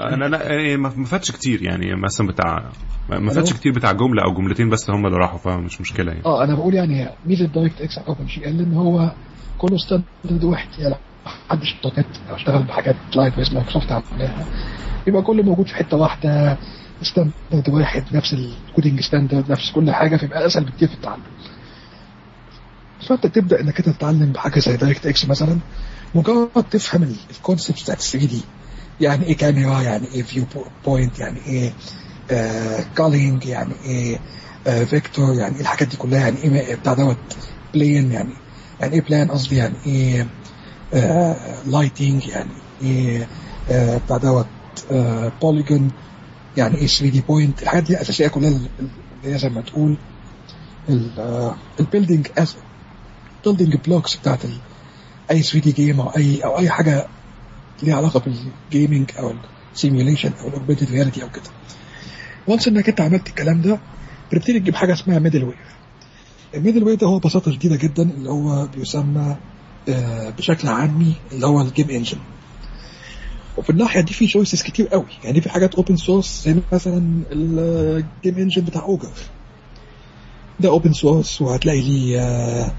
أنا لا إيه، ما فاتش كتير يعني مثلا بتاع ما فاتش كتير بتاع جمله أو جملتين بس هم اللي راحوا فمش مشكله يعني آه أنا بقول يعني ميزه DirectX اوبن جي ان هو كله standard واحد يعني محدش دوت أو اشتغل بحاجات لايت بس مايكروسوفت عاملاها يبقى كله موجود في حتة واحدة standard واحد نفس ال coding standard نفس كل حاجة فيبقى أسهل بكتير في التعلم. فأنت تبدأ إنك أنت تتعلم بحاجة زي DirectX مثلا مجرد تفهم ال concept بتاعت 3D يعني إيه كاميرا يعني إيه viewpoint يعني إيه culling يعني إيه vector يعني إيه الحاجات دي كلها يعني إيه بتاع دوت plane يعني يعني إيه بلان قصدي يعني إيه lighting يعني إيه آه، بتاع دوت polygon يعني إيه 3D point الحاجات دي أساسية كلها اللي هي زي ما تقول ال building is building blocks بتاعت أي 3D game أو أي أو أي حاجة ليها علاقة بال gaming أو ال simulation أو ال augmented reality أو كده. و once إنك أنت عملت الكلام ده بتبتدي تجيب حاجة اسمها middleware ال middleware ده هو ببساطة شديدة جدا اللي هو بيسمى آه، بشكل عامي اللي هو ال game engine وفي الناحية دي في choices كتير قوي. يعني في حاجات open source زي مثلا ال game engine بتاع Ogre ده open source وهتلاقي ليه آه،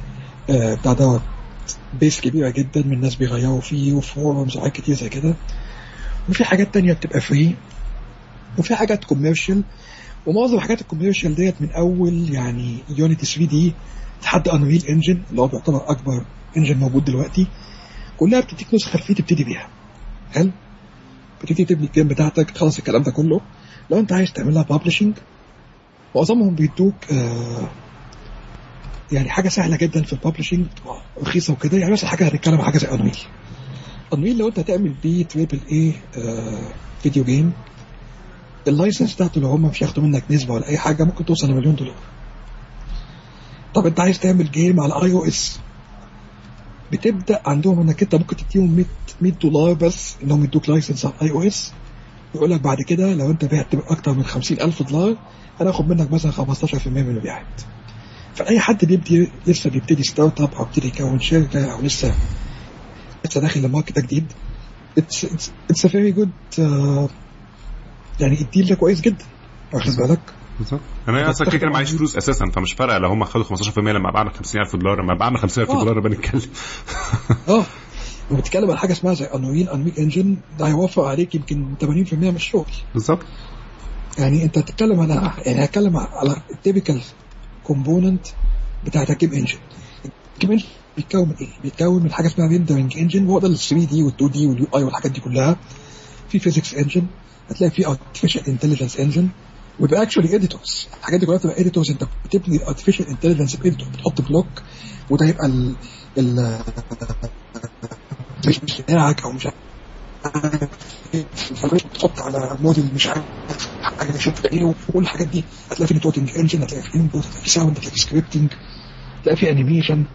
آه، بتاع دوت base كبيرة جدا من الناس بيغيروا فيه و forums وحاجات كتير زي كده. وفي حاجات تانية بتبقى free وفي حاجات commercial ومعظم الحاجات ال commercial ديت من أول يعني Unity 3D لحد Unreal Engine اللي هو بيعتبر أكبر engine موجود دلوقتي كلها بتديك نسخة free تبتدي بيها. حلو؟ بتبتدي تبني ال game بتاعتك تخلص الكلام ده كله. لو انت عايز تعملها publishing معظمهم بيدوك آه يعني حاجة سهلة جدا في ال publishing رخيصة وكده. يعني مثلا حاجة هنتكلم عن حاجة زي Unreal. Unreal لو انت هتعمل بيه triple A آه video game ال license بتاعته لو هم مش هياخدوا منك نسبة ولا أي حاجة ممكن توصل لمليون دولار. طب انت عايز تعمل game على iOS بتبدأ عندهم إنك أنت ممكن تديهم 100 100 دولار بس انهم يدوك license على iOS ويقول لك بعد كده لو أنت بعت أكتر من 50000 دولار هناخد منك مثلا 15% من المبيعات فأي حد بيبدي لسه بيبتدي start up أو بيبتدي يكون شركة أو لسه لسه داخل ل market جديد it's it's very good يعني ال deal ده كويس جدا. واخد بالك؟ بالظبط. أنا أصلا كده كده معيش فلوس أساسا فمش فارقة. لو هم خدوا 15% لما ابيع 50000 دولار لما ابيع 50000 آه. دولار بنتكلم. آه. وبتتكلم عن حاجة اسمها زي Unreal Unreal Engine ده هيوفر عليك يمكن 80% من الشغل. بالظبط. يعني أنت هتتكلم على يعني هتكلم على ال typical component بتاعت ال game engine ال game engine بيتكون من إيه؟ بيتكون من حاجة اسمها rendering engine وهو ده ال 3D وال 2D وال UI والحاجات دي كلها. في physics engine هتلاقي في artificial intelligence engine ويبقى actually editors الحاجات دي كلها بتبقى editors انت بتبني ال artificial intelligence ب editor بتحط block وده يبقى ال ال بتاعك أو مش بتحط على موديل مش عارف حاجة شفت إيه وكل الحاجات دي. هتلاقي في networking engine هتلاقي في input هتلاقي في sound هتلاقي في scripting هتلاقي في animation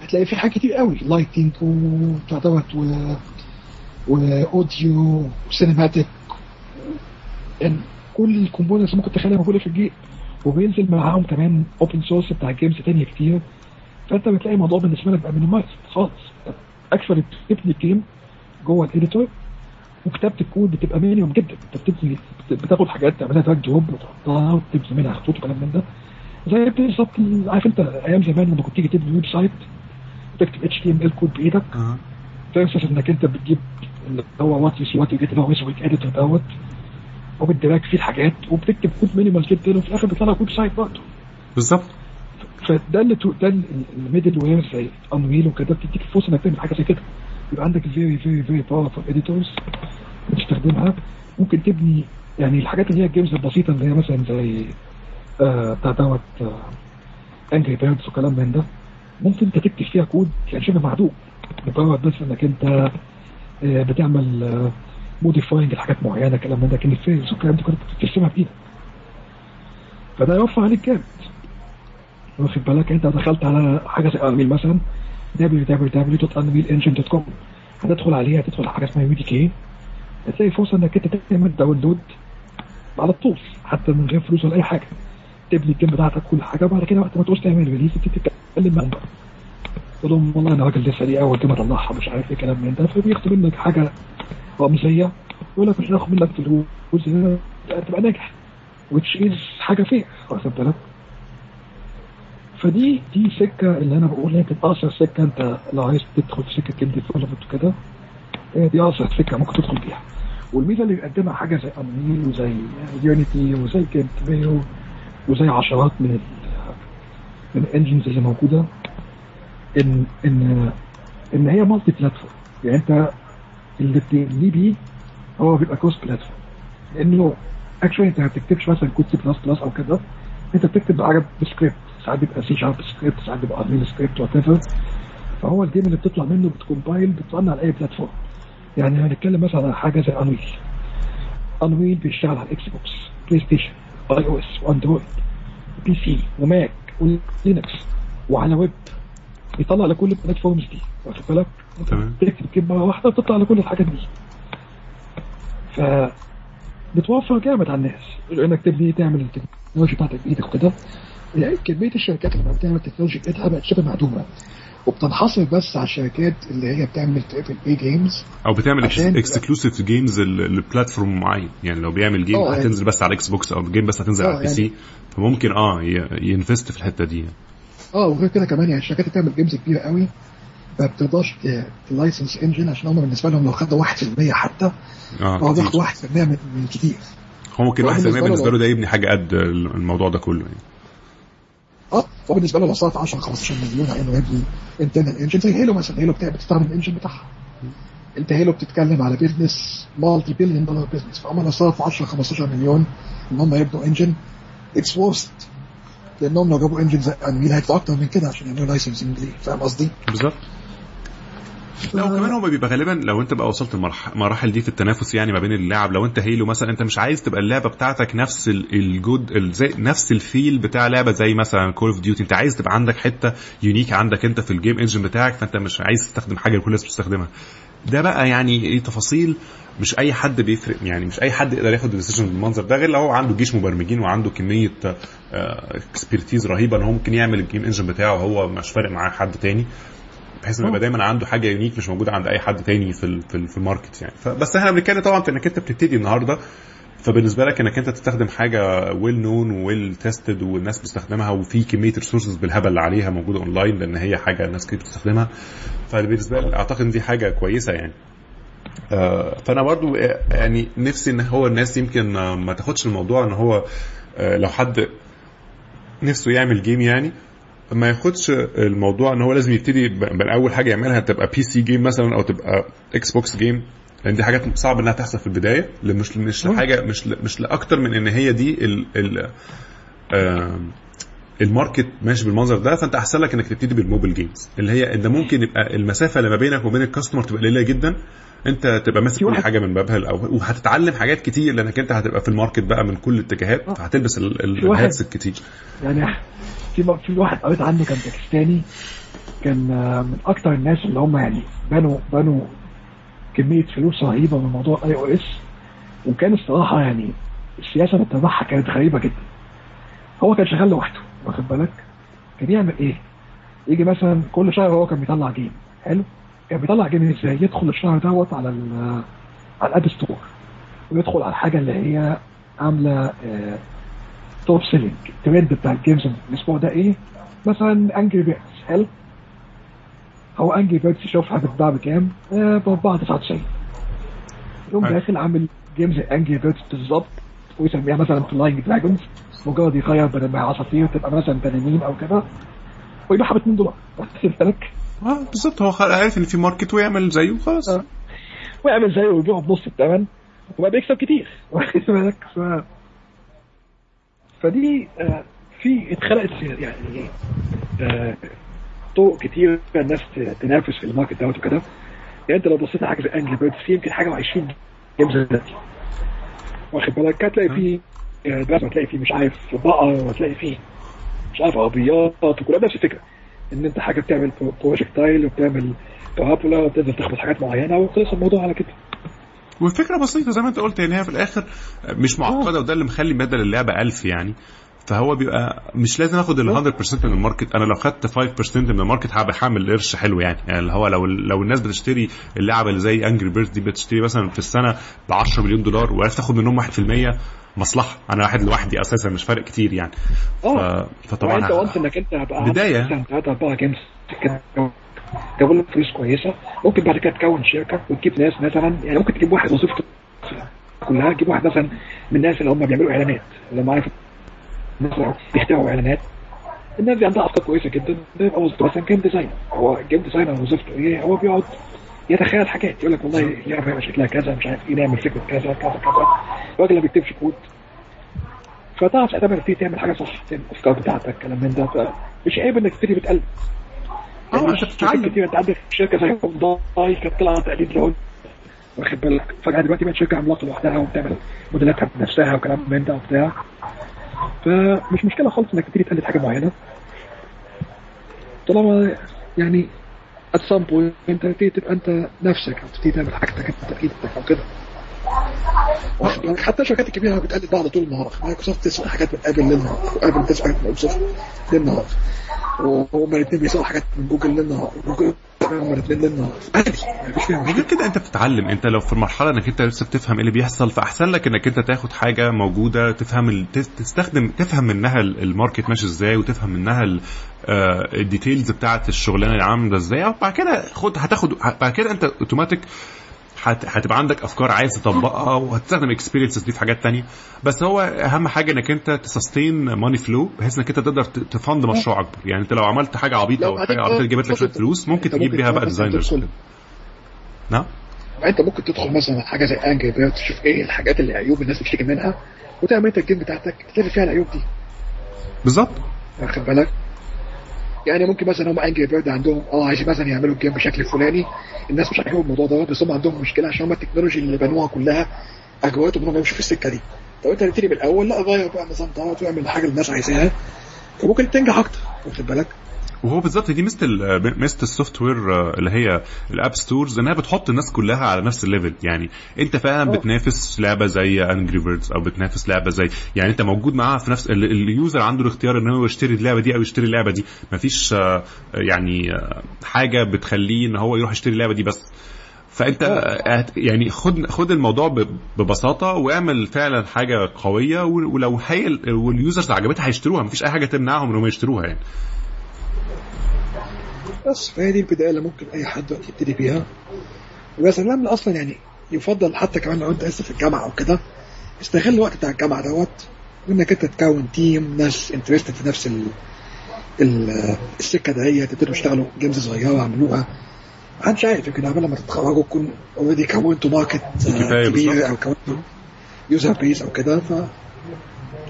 هتلاقي في حاجات كتير قوي. lighting وبتاع دوت و و audio و cinematic كل ال components ممكن تخليها موجودة في ال game وبينزل معاهم كمان open source بتاع games تانية كتير. فأنت بتلاقي الموضوع بالنسبة لك بقى minimize خالص. أكثر بتبني ال game جوه ال editor وكتابة الكود بتبقى minimum جدا. أنت بتبني بتاخد حاجات تعملها drag drop وتحطها وتبني منها خطوط وكلام من ده. زي بالظبط عارف أنت أيام زمان لما كنت تيجي تبني website تكتب HTML code بإيدك. آه. versus إنك أنت بتجيب اللي هو what you see what you get اللي هو WYSIWYG editor دوت وبت drag فيه الحاجات وبتكتب كود minimal جدا وفي الآخر بيطلع لك website برضه. بالظبط. فده اللي تو- ده ال middleware زي Unreal وكده بتديك الفرصة إنك تعمل حاجة زي كده. يبقى عندك very very very powerful editors بتستخدمها. ممكن تبني يعني الحاجات اللي هي ال games البسيطة اللي هي مثلا زي آه بتاع دوت Angry Birds وكلام من ده. ممكن أنت تكتب فيها كود يعني شبه معدوم. مجرد بس إنك أنت آه بتعمل modifying لحاجات معينة كلام من ده لكن ال levels والكلام ده كله بترسمها بايدك فده يوفر عليك جامد. واخد بالك؟ أنت دخلت على حاجة زي Unreal مثلا www.unrealengine.com هتدخل عليها هتدخل على حاجة اسمها UDK هتلاقي فرصة إنك أنت تعمل download على الطول حتى من غير فلوس ولا أي حاجة. تبني ال game بتاعتك كل حاجة وبعد كده وقت ما تعوز تعمل release تتكلم معاهم بقى. تقول لهم والله أنا راجل لسه دي أول game أطلعها مش عارف إيه كلام من ده. فبياخدوا منك حاجة لك مش هناخد منك فلوس تبقى ناجح. which is حاجة فيك واخد بالك؟ فدي دي سكة اللي أنا بقول هي تبقى أقصر سكة. أنت لو عايز تدخل في سكة game development وكده هي دي أقصر سكة ممكن تدخل بيها. والميزة اللي بيقدمها حاجة زي Unreal وزي Unity وزي جيم بلايو وزي عشرات من من ال engines اللي موجودة ان ان إن هي multi platform يعني أنت اللي بتبني بيه هو بيبقى cross platform لأنه actually أنت ما بتكتبش مثلا كود سي بلس بلس أو كده أنت بتكتب حاجة بسكريبت ساعات بيبقى سي شارب سكريبت ساعات بيبقى UnrealScript whatever فهو ال game اللي بتطلع منه بت compile بتصنع على أي platform يعني هنتكلم مثلا على حاجة زي Unreal Unreal بيشتغل على Xbox PlayStation iOS و Android PC و Mac و Linux وعلى ويب بيطلع لكل ال platforms دي واخد بالك؟ تمام. تكتب كلمة واحدة بتطلع لكل الحاجات دي. ف بتوفر جامد على الناس. إنك تبني تعمل التكنولوجيا بتاعتك بايدك وكده يعني كمية الشركات اللي بتعمل التكنولوجيا بتاعتها بقت شبه معدومه وبتنحصر بس على الشركات اللي هي بتعمل triple A games أو بتعمل exclusive games ل platform معين. يعني لو بيعمل game آه، يعني- هتنزل بس على إكس بوكس أو game بس هتنزل آه، على ال PC يعني- سي فممكن آه ي invest في الحتة دي آه وغير كده كمان يعني الشركات اللي بتعمل games كبيرة قوي ما بتقدرش ت license engine عشان هم بالنسبة لهم لو خدوا 1% حتى آه هو كتير. بياخد 1% من من كتير. هو ممكن هو 1% بالنسبة له بالنسبة له ده يبني حاجة قد الموضوع ده كله يعني. آه هو بالنسبة له لو صرف 10 15 مليون على انه يبني internal engine زي هيلو مثلا. هيلو بتستخدم ال engine بتاعها. أنت هيلو بتتكلم على بيزنس multi-billion dollar business فهم لو صرفوا 10 15 مليون إن هم يبنوا engine it's worth it لانهم لو جابوا engine زي Unreal هيدفعوا أكتر من كده عشان يعملوا licensing ليه فاهم قصدي؟ بالظبط. لا وكمان هو بيبقى غالبا لو أنت بقى وصلت المراحل دي في التنافس يعني ما بين اللعب لو أنت هيلو مثلا أنت مش عايز تبقى اللعبة بتاعتك نفس ال- الجود نفس ال feel بتاع لعبة زي مثلا Call of Duty أنت عايز تبقى عندك حتة unique عندك أنت في ال game engine بتاعك فأنت مش عايز تستخدم حاجة كل الناس بتستخدمها ده بقى يعني إيه تفاصيل مش أي حد بيفرق يعني مش أي حد يقدر ياخد ال decision بالمنظر ده غير لو هو عنده جيش مبرمجين وعنده كمية expertise رهيبة إن هو ممكن يعمل ال game engine بتاعه وهو مش فارق معاه حد تاني بحيث إنه يبقى دايما عنده حاجة unique مش موجودة عند أي حد تاني في في, ال- في ال market يعني. فبس إحنا بنتكلم طبعا في إنك أنت بتبتدي النهارده فبالنسبة لك إنك أنت تستخدم حاجة well known و well tested والناس بتستخدمها وفي كمية resources بالهبل اللي عليها موجودة اونلاين لأن هي حاجة الناس كتير بتستخدمها فبالنسبة لي أعتقد إن دي حاجة كويسة يعني. آه، فأنا برضو آه، يعني نفسي إن هو الناس يمكن آه، ما تاخدش الموضوع إن هو آه، لو حد نفسه يعمل game يعني ما ياخدش الموضوع إن هو لازم يبتدي ب- باول حاجة يعملها تبقى PC game مثلا أو تبقى إكس بوكس game لأن دي حاجات صعب إنها تحصل في البداية مش مش لحاجه مش مش لأكتر من إن هي دي ال ال ال market ماشي بالمنظر ده فأنت أحسن لك إنك تبتدي بال mobile games اللي هي أنت ممكن يبقى المسافة اللي ما بينك وبين ال customer تبقى قليلة جدا انت تبقى ماسك كل حاجة من بابها الأول وهتتعلم حاجات كتير لأنك انت هتبقى في ال market بقى من كل الاتجاهات آه. فهتلبس ال hats الكتير. يعني في في واحد قريت عنه كان باكستاني كان من أكتر الناس اللي هم يعني بنوا بنوا كمية فلوس رهيبة من موضوع iOS وكان الصراحة يعني السياسة اللي اتبعها كانت غريبة جدا. هو كان شغال لوحده واخد بالك؟ كان يعمل إيه؟ يجي مثلا كل شهر هو كان بيطلع game. حلو؟ كان بيطلع game إزاي؟ يدخل الشهر دوت على ال على ال App Store ويدخل على الحاجة اللي هي عاملة آه top selling ال trend بتاع ال games الأسبوع ده إيه؟ مثلا Angry Birds حلو هو Angry Birds يشوفها بتتباع بكام؟ ب 4.99 يقوم. داخل عامل games Angry Birds بالظبط ويسميها مثلا Flying Dragons مجرد يغير بدل ما هي عصافير تبقى مثلا تنانين أو كده ويبيعها ب 2 دولار واخد بالك؟ آه بالظبط. هو عارف إن في market ويعمل زيه وخلاص آه. ويعمل زيه ويبيعه بنص الثمن وبقى بيكسب كتير. واخد بالك؟ ف فدي آه، في اتخلقت يعني آه، طرق كتير الناس تنافس في ال market دوت وكده. يعني انت لو بصيت على حاجة زي Angry Birds يمكن حاجة و20 games دلوقتي. واخد بالك؟ هتلاقي فيه آه، دلوقتي هتلاقي فيه مش عارف بقر وهتلاقي فيه مش عارف عربيات وكلها نفس الفكرة. إن أنت حاجة بتعمل projectile وبتعمل parabola وبتقدر تخبط حاجات معينة وخلص الموضوع على كده. والفكرة بسيطة زي ما أنت قلت يعني هي في الآخر مش معقدة وده اللي مخلي بدل اللعبه 1000 يعني. فهو بيبقى مش لازم آخد ال 100% من ال market. أنا لو خدت 5% من ال market هبقى عامل قرش حلو يعني. يعني اللي هو لو لو الناس بتشتري اللعبة اللي زي Angry Bird دي بتشتري مثلا في السنة ب 10 مليون دولار وعرفت تاخد منهم 1% مصلحة. أنا واحد لوحدي أساسا مش فارق كتير يعني. آه. فطبعا أنت once إنك أنت بداية. مثلا ثلاثة أربعة games لك فلوس كويسة ممكن بعد كده تكون شركة وتجيب ناس مثلا يعني ممكن تجيب واحد وظيفته كلها تجيب واحد مثلا من الناس اللي هم بيعملوا إعلانات. اللي هم عارف بيخترعوا إعلانات الناس دي عندها أفكار كويسة جدا. ده يبقى وظيفته مثلا game design هو game designer وظيفته إيه؟ هو بيقعد يتخيل حاجات. يقول لك والله اللعبه هيبقى شكلها كذا مش عارف إيه نعمل فكره كذا كذا كذا. الراجل ما بيكتبش كود. فتعرف لما تبتدي تعمل حاجة صح تعمل الافكار بتاعتك كلام من ده. فمش عيب إنك تبتدي بتقلد آه يعني انت شركات بتتعلم كتير أنت عندك شركة زي هونداي كانت طلعت تقليد لهونداي واخد بالك. فجأة دلوقتي بقت شركة عملاقة لوحدها وبتعمل موديلاتها بنفسها وكلام من ده وبتاع. فمش مشكلة خالص إنك تبتدي تقلد حاجة معينة. طالما يعني point انت تبتدي تبقى أنت نفسك أو تبتدي تعمل حاجتك أنت بايدك أو كده؟ حتى الشركات الكبيرة بتقلد بعض طول النهار مايكروسوفت تسرق حاجات من أبل للنهار وأبل تسرق حاجات من مايكروسوفت للنهار وهما الاثنين بيسرقوا حاجات من جوجل للنهار وجوجل الاثنين للنهار عادي كده انت بتتعلم انت لو في المرحلة انك انت لسه بتفهم إيه اللي بيحصل فأحسن لك إنك انت تاخد حاجة موجودة تفهم ال... تس- تستخدم تفهم منها ال- الماركت ماشي إزاي وتفهم منها ال... آه، ال details بتاعت الشغلانة اللي عاملة إزاي وبعد كده خد هتاخد بعد كده انت أوتوماتيك. هتبقى عندك أفكار عايز تطبقها وهتستخدم experiences دي في حاجات تانية. بس هو أهم حاجة إنك أنت ت sustain money flow بحيث إنك أنت تقدر ت fund مشروع اكبر يعني أنت لو عملت حاجة عبيطة أو حاجة عبيطة جابت لك شوية فلوس ممكن تجيب بيها بقى designers نعم؟ أنت ممكن تدخل مثلا حاجة زي Bird تشوف إيه الحاجات اللي عيوب الناس بتشتكي منها وتعمل أنت ال game بتاعتك تلاقي فيها العيوب دي. بالظبط. واخد بالك؟ يعني ممكن مثلا هم Angry Bird عندهم آه عايزين مثلا يعملوا ال game بشكل فلاني. الناس مش عاجبهم الموضوع ده بس هم عندهم مشكلة عشان هم ال technology اللي بنوها كلها اجواتهم إنهم يمشوا في السكة دي. طب أنت تبتدي من الأول لا غير بقى النظام دوت واعمل الحاجة اللي الناس عايزاها. فممكن تنجح أكتر واخد بالك؟ وهو بالظبط دي ميزة ميزة ال software آه، اللي هي ال app stores إنها بتحط الناس كلها على نفس ال level يعني أنت فعلا. بتنافس لعبة زي Angry Birds أو بتنافس لعبة زي يعني أنت موجود معاها في نفس ال- ال user عنده الاختيار إن هو يشتري اللعبة دي أو يشتري اللعبة دي. مفيش آه، يعني آه، حاجة بتخليه إن هو يروح يشتري اللعبة دي بس. فأنت يعني خد خد الموضوع ببساطة واعمل فعلا حاجة قوية ولو هي ال- وال users عجبتها هيشتروها. مفيش أي حاجة تمنعهم إن هم يشتروها يعني. بس فهي دي البداية اللي ممكن أي حد يبتدي بيها ويا سلام أصلا يعني يفضل حتى كمان لو أنت لسه في الجامعة أو كده استغل الوقت بتاع الجامعة دوت انك أنت تكون team ناس interested في نفس ال ال- السكة دهيت تبتدوا تشتغلوا games صغيرة اعملوها محدش عارف يمكن قبل لما تتخرجوا تكون already كونتوا market بالظبط. كبير أو كونتوا user base أو كده ف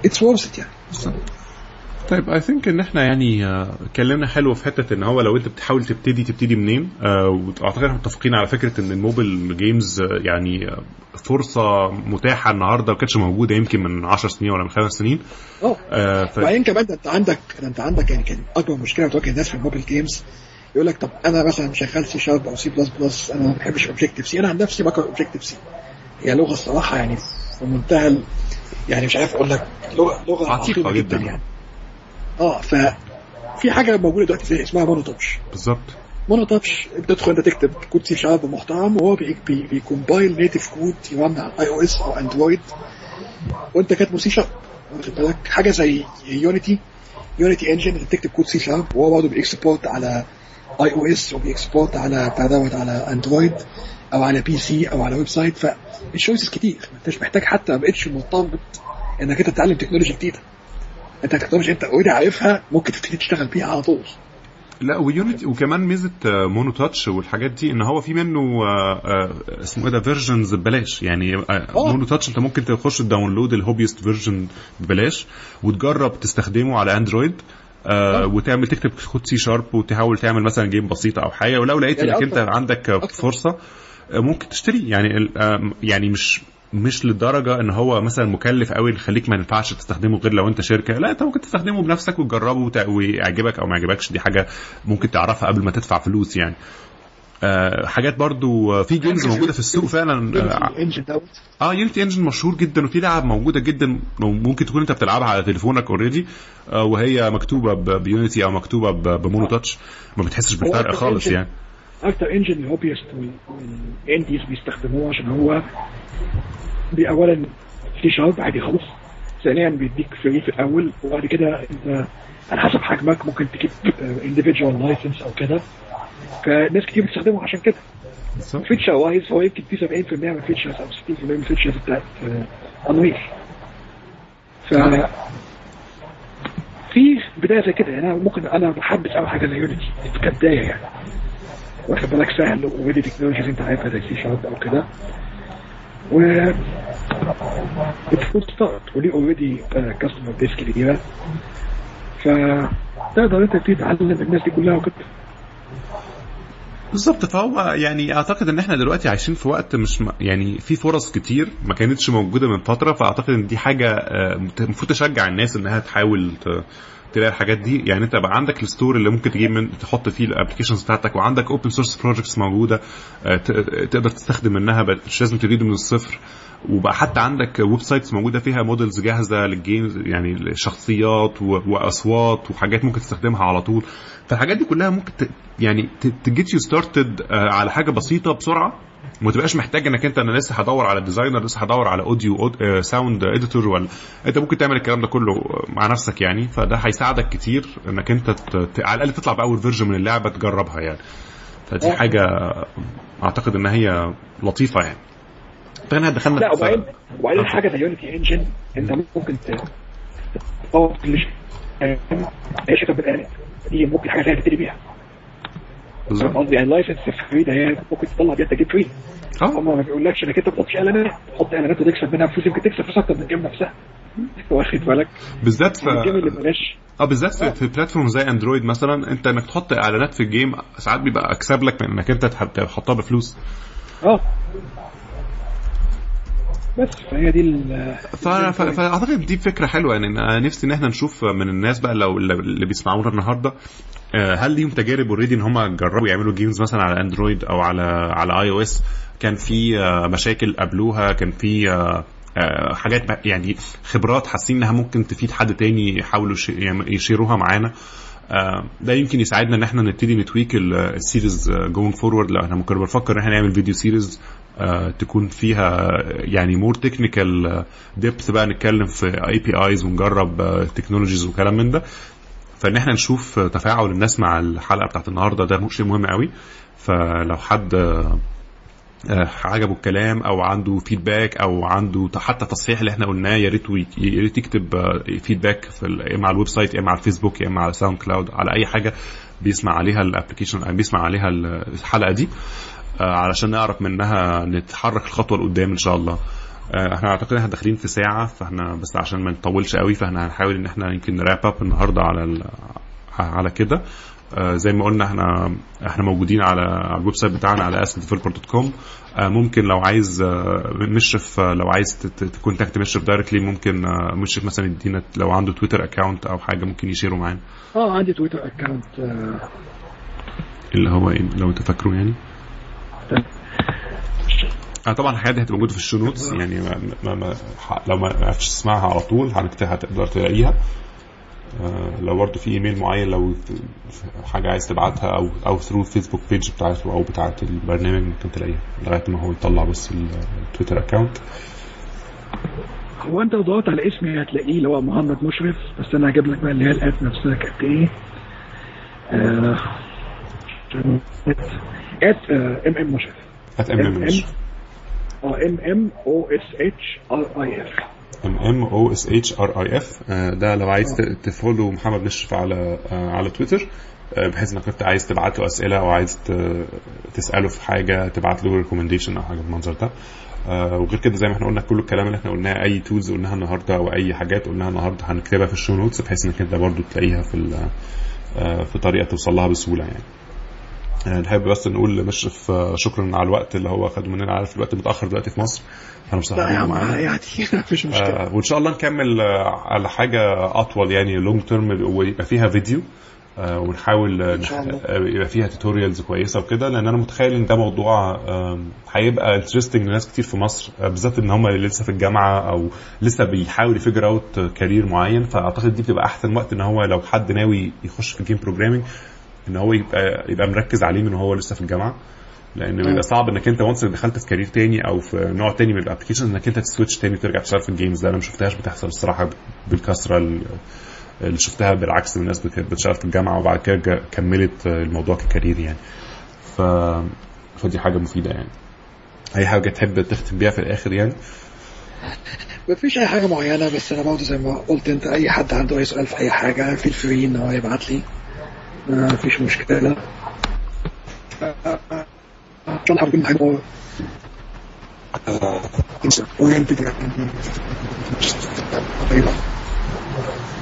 it's worth يعني طيب I think إن إحنا يعني آه، اتكلمنا حلو في حتة إن هو لو أنت بتحاول تبتدي تبتدي منين آه، وأعتقد إحنا متفقين على فكرة إن ال mobile games آه، يعني فرصة متاحة النهارده ما كانتش موجودة يمكن من 10 سنين ولا من خمس سنين. آه ف... وبعدين كمان أنت عندك أنت عندك يعني كان أكبر مشكلة بتواجه الناس في ال mobile games يقول لك طب أنا مثلا شغال C sharp أو C plus plus أنا ما بحبش Objective C أنا عن نفسي بكره Objective C هي لغة الصراحة يعني في منتهى يعني مش عارف أقول لك لغه لغة عتيقة جدا. جداً. يعني. آه ف في حاجة موجودة دلوقتي زي اسمها MonoTouch بالظبط. MonoTouch بتدخل انت تكتب code C sharp محترم وهو بي- بي- بي compile native code ي run على iOS أو Android وانت كاتبه C sharp واخد بالك؟ حاجة زي Unity Unity engine انت بتكتب code C sharp وهو برضه بي export على iOS وبي export على بتاع دوت على Android أو على PC أو على website فال choices كتير. ما انتش محتاج حتى ما بقتش مرتبط إنك أنت تتعلم تكنولوجيا جديدة. انت تكنولوجيا انت already عارفها ممكن تبتدي تشتغل بيها على طول لا ويونت وكمان ميزة آه، MonoTouch والحاجات دي إن هو في منه آه، آه، اسمه إيه ده versions ببلاش يعني. MonoTouch أنت ممكن تخش ت download ال hobbyist version ببلاش وتجرب تستخدمه على Android آه. وتعمل تكتب code C sharp وتحاول تعمل مثلا game بسيطه أو حاجة ولو لقيت يعني إنك أنت. عندك. فرصة ممكن تشتري يعني يعني مش مش للدرجه إن هو مثلا مكلف قوي يخليك ما ينفعش تستخدمه غير لو أنت شركة. لا أنت ممكن تستخدمه بنفسك وتجربه وت- ويعجبك أو ما يعجبكش. دي حاجة ممكن تعرفها قبل ما تدفع فلوس يعني. آه حاجات برضو آه، في games موجودة في السوق فعلا. آه, ال engine دوت آه engine مشهور جدا وفي لعب موجودة جدا ممكن تكون أنت بتلعبها على تليفونك already آه وهي مكتوبة ب- ب Unity أو مكتوبة ب MonoTouch. ما بتحسش بالفرق خالص يعني. أكتر engine ال hobbyist وال indies بيستخدموه عشان هو اولا C sharp عادي خالص. ثانيا بيديك free في الأول. وبعد كده أنت على حسب حجمك ممكن تجيب individual license أو كده. فناس كتير بتستخدمه عشان كده. feature wise هو يمكن في 70% من ال features أو 60% من ال features بتاعت Unreal ف في بداية زي كده. يعني أنا ممكن أنا بحبذ قوي حاجة زي Unity كبداية يعني. واخد بالك سهل ودي technologies انت عارفها زي C sharp أو كده. و it's start وليه already customer base كبيرة. فتقدر انت تبتدي تعلم الناس دي كلها وكده. بالظبط. فهو يعني أعتقد إن إحنا دلوقتي عايشين في وقت مش م... يعني في فرص كتير ما كانتش موجودة من فترة فأعتقد إن دي حاجة آه، المفروض تشجع الناس إنها تحاول ت... تلاقي الحاجات دي. يعني انت بقى عندك ال store اللي ممكن تجيب من تحط فيه ال applications بتاعتك وعندك open source projects موجودة آه، ت- تقدر تستخدم منها مش لازم تبتدي من الصفر. وبقى حتى عندك websites موجودة فيها models جاهزة لل games يعني شخصيات و- وأصوات وحاجات ممكن تستخدمها على طول. فالحاجات دي كلها ممكن. يعني ت get you started على حاجة بسيطة بسرعة. وما تبقاش محتاج انك انت أنا لسه هدور على designer لسه هدور على audio sound editor ولا انت ممكن تعمل الكلام ده كله مع نفسك يعني. فده هيساعدك كتير انك انت ت... على الأقل تطلع بأول version من اللعبة تجربها يعني. فدي. حاجة أعتقد إن هي لطيفة يعني. فاحنا دخلنا لا وبعدين وبعدين حاجة زي يونيتي انجن أنت ممكن تطور كل شيء. إيش كتب بالآلة دي ممكن حاجة زي تبتدي بيها. بالظبط. قصدي يعني اللايسنس فري ده هي ممكن تطلع بيها تجيب فري آه. هم ما بيقولكش إنك أنت ما تحطش إعلانات. تحط إعلانات وتكسب منها فلوس يمكن تكسب فلوس أكتر من الجيم نفسها. واخد بالك؟ بالذات في الجيم اللي بلاش آه بالذات في, في platform زي Android مثلا أنت إنك تحط إعلانات في ال game ساعات بيبقى أكسب لك من إنك أنت تح- تحطها بفلوس. آه. بس فهي دي ال فأعتقد دي فكرة حلوة يعني أنا نفسي إن إحنا نشوف من الناس بقى لو اللي بيسمعونا النهارده هل ليهم تجارب already إن هم جربوا يعملوا games مثلا على Android أو على على iOS كان في آه، مشاكل قابلوها كان في آه، آه، حاجات يعني خبرات حاسين إنها ممكن تفيد حد تاني يحاولوا ي share وها معانا. آه، ده يمكن يساعدنا إن إحنا نبتدي ن tweak ال- ال series going forward لو إحنا ممكن بنفكر إن إحنا نعمل video series آه، تكون فيها يعني more technical depth بقى نتكلم في APIs ونجرب technologies وكلام من ده. فإن إحنا نشوف آه، تفاعل الناس مع الحلقة بتاعت النهارده ده شيء مهم قوي. فلو حد آه، آه، عجبه الكلام أو عنده feedback أو عنده حتى تصحيح اللي إحنا قلناه يا ريت يا ريت يكتب آه، feedback في ال- يا إما على ال website يا إما على الفيسبوك يا إما على ساوند كلاود على أي حاجة بيسمع عليها ال application بيسمع عليها الحلقة دي. آه، علشان نعرف منها نتحرك الخطوة لقدام إن شاء الله. آه، إحنا اعتقد إحنا داخلين في ساعة فاحنا بس عشان ما نطولش قوي فاحنا هنحاول ان إحنا يمكن ن wrap up النهارده على ال- على كده. آه، زي ما قلنا إحنا إحنا موجودين على على ال website بتاعنا على assetdeveloper.com آه، ممكن لو عايز آه، مشرف آه، لو عايز ت contact مشرف directly ممكن آه، مشرف مثلا يدينا لو عنده تويتر account أو حاجة ممكن ي share ه معانا. آه عندي تويتر account اللي هو إيه؟ لو تفكروا يعني. آه طبعا الحاجات دي هتبقى موجودة في ال show notes يعني ما ما ما لو ما عرفتش تسمعها على طول هنكتبها تقدر تلاقيها. آه لو برضه في إيميل معين لو حاجة عايز تبعتها أو أو through الفيسبوك page بتاعته أو بتاعة البرنامج ممكن تلاقيها لغاية ما هو يطلع بس ال- التويتر account هو أنت لو دورت على اسمي هتلاقيه اللي هو محمد مشرف بس أنا هجيب لك بقى اللي هي ال at نفسها كانت إيه؟ at m m مشرف. at m m آه m m o s h r e f m m o s h r e f ده لو عايز ت follow محمد مشرف على آه، على تويتر آه، بحيث انك انت عايز تبعت له أسئلة أو عايز تسأله في حاجة تبعت له recommendation أو حاجة بالمنظر ده. آه، وغير كده زي ما إحنا قلنا كل الكلام اللي إحنا قلناه أي tools قلناها النهارده أو أي حاجات قلناها النهارده هنكتبها في ال show notes بحيث انك انت برضو تلاقيها في في طريقة توصل لها بسهولة يعني. نحب بس نقول لمشرف آه، شكرا على الوقت اللي هو خده مننا. عارف الوقت متأخر دلوقتي في مصر إحنا عم معانا. يعني مفيش مشكلة. آه، وإن شاء الله نكمل آه، على حاجة أطول يعني long term ويبقى فيها فيديو آه، ونحاول آه، يبقى فيها tutorials كويسة وكده لأن أنا متخيل إن ده موضوع هيبقى interesting لناس كتير في مصر بالذات إن هم لسه في الجامعة أو لسه بيحاول ي figure out career معين. فأعتقد دي بتبقى أحسن وقت إن هو لو حد ناوي يخش في ال game programming إن هو يبقى يبقى مركز عليه من هو لسه في الجامعة. لأن بيبقى صعب إنك أنت once دخلت في career تاني أو في نوع تاني من ال applications إنك أنت ت switch تاني وترجع تشتغل في ال games ده. أنا ما شفتهاش بتحصل الصراحة بالكثره ال- اللي شفتها بالعكس من الناس بتشتغل في الجامعة وبعد كده كملت الموضوع ك career يعني. ف فدي حاجة مفيدة يعني. أي حاجة تحب تختم بيها في الآخر يعني؟ مفيش أي حاجة معينة بس أنا برضه زي ما قلت أنت أي حد عنده أي سؤال في أي حاجة feel free إن هو يبعت لي. حابب كل حاجة oriented يعني طيبه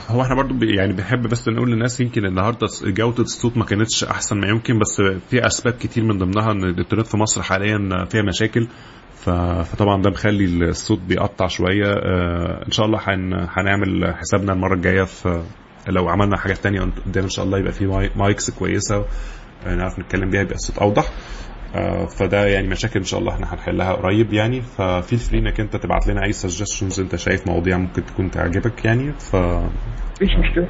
هو إحنا برضو يعني بنحب بس نقول للناس يمكن النهارده جودة الصوت ما كانتش أحسن ما يمكن بس في أسباب كتير من ضمنها إن الإنترنت في مصر حاليا فيها مشاكل. فطبعا ده مخلي الصوت بيقطع شوية. آه، إن شاء الله هن- هنعمل حسابنا المرة الجاية في لو عملنا حاجات تانية قدام إن شاء الله يبقى في mi- mics كويسة آه، نعرف نتكلم بيها يبقى الصوت أوضح. آه، فده يعني مشاكل إن شاء الله إحنا هنحلها قريب يعني. ف feel free إنك أنت تبعت لنا أي suggestions أنت شايف مواضيع ممكن تكون تعجبك يعني. ف مفيش مشكلة.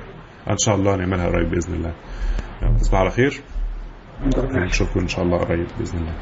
إن شاء الله نعملها قريب بإذن الله. تصبح على خير. نشوفكم إن شاء الله قريب بإذن الله.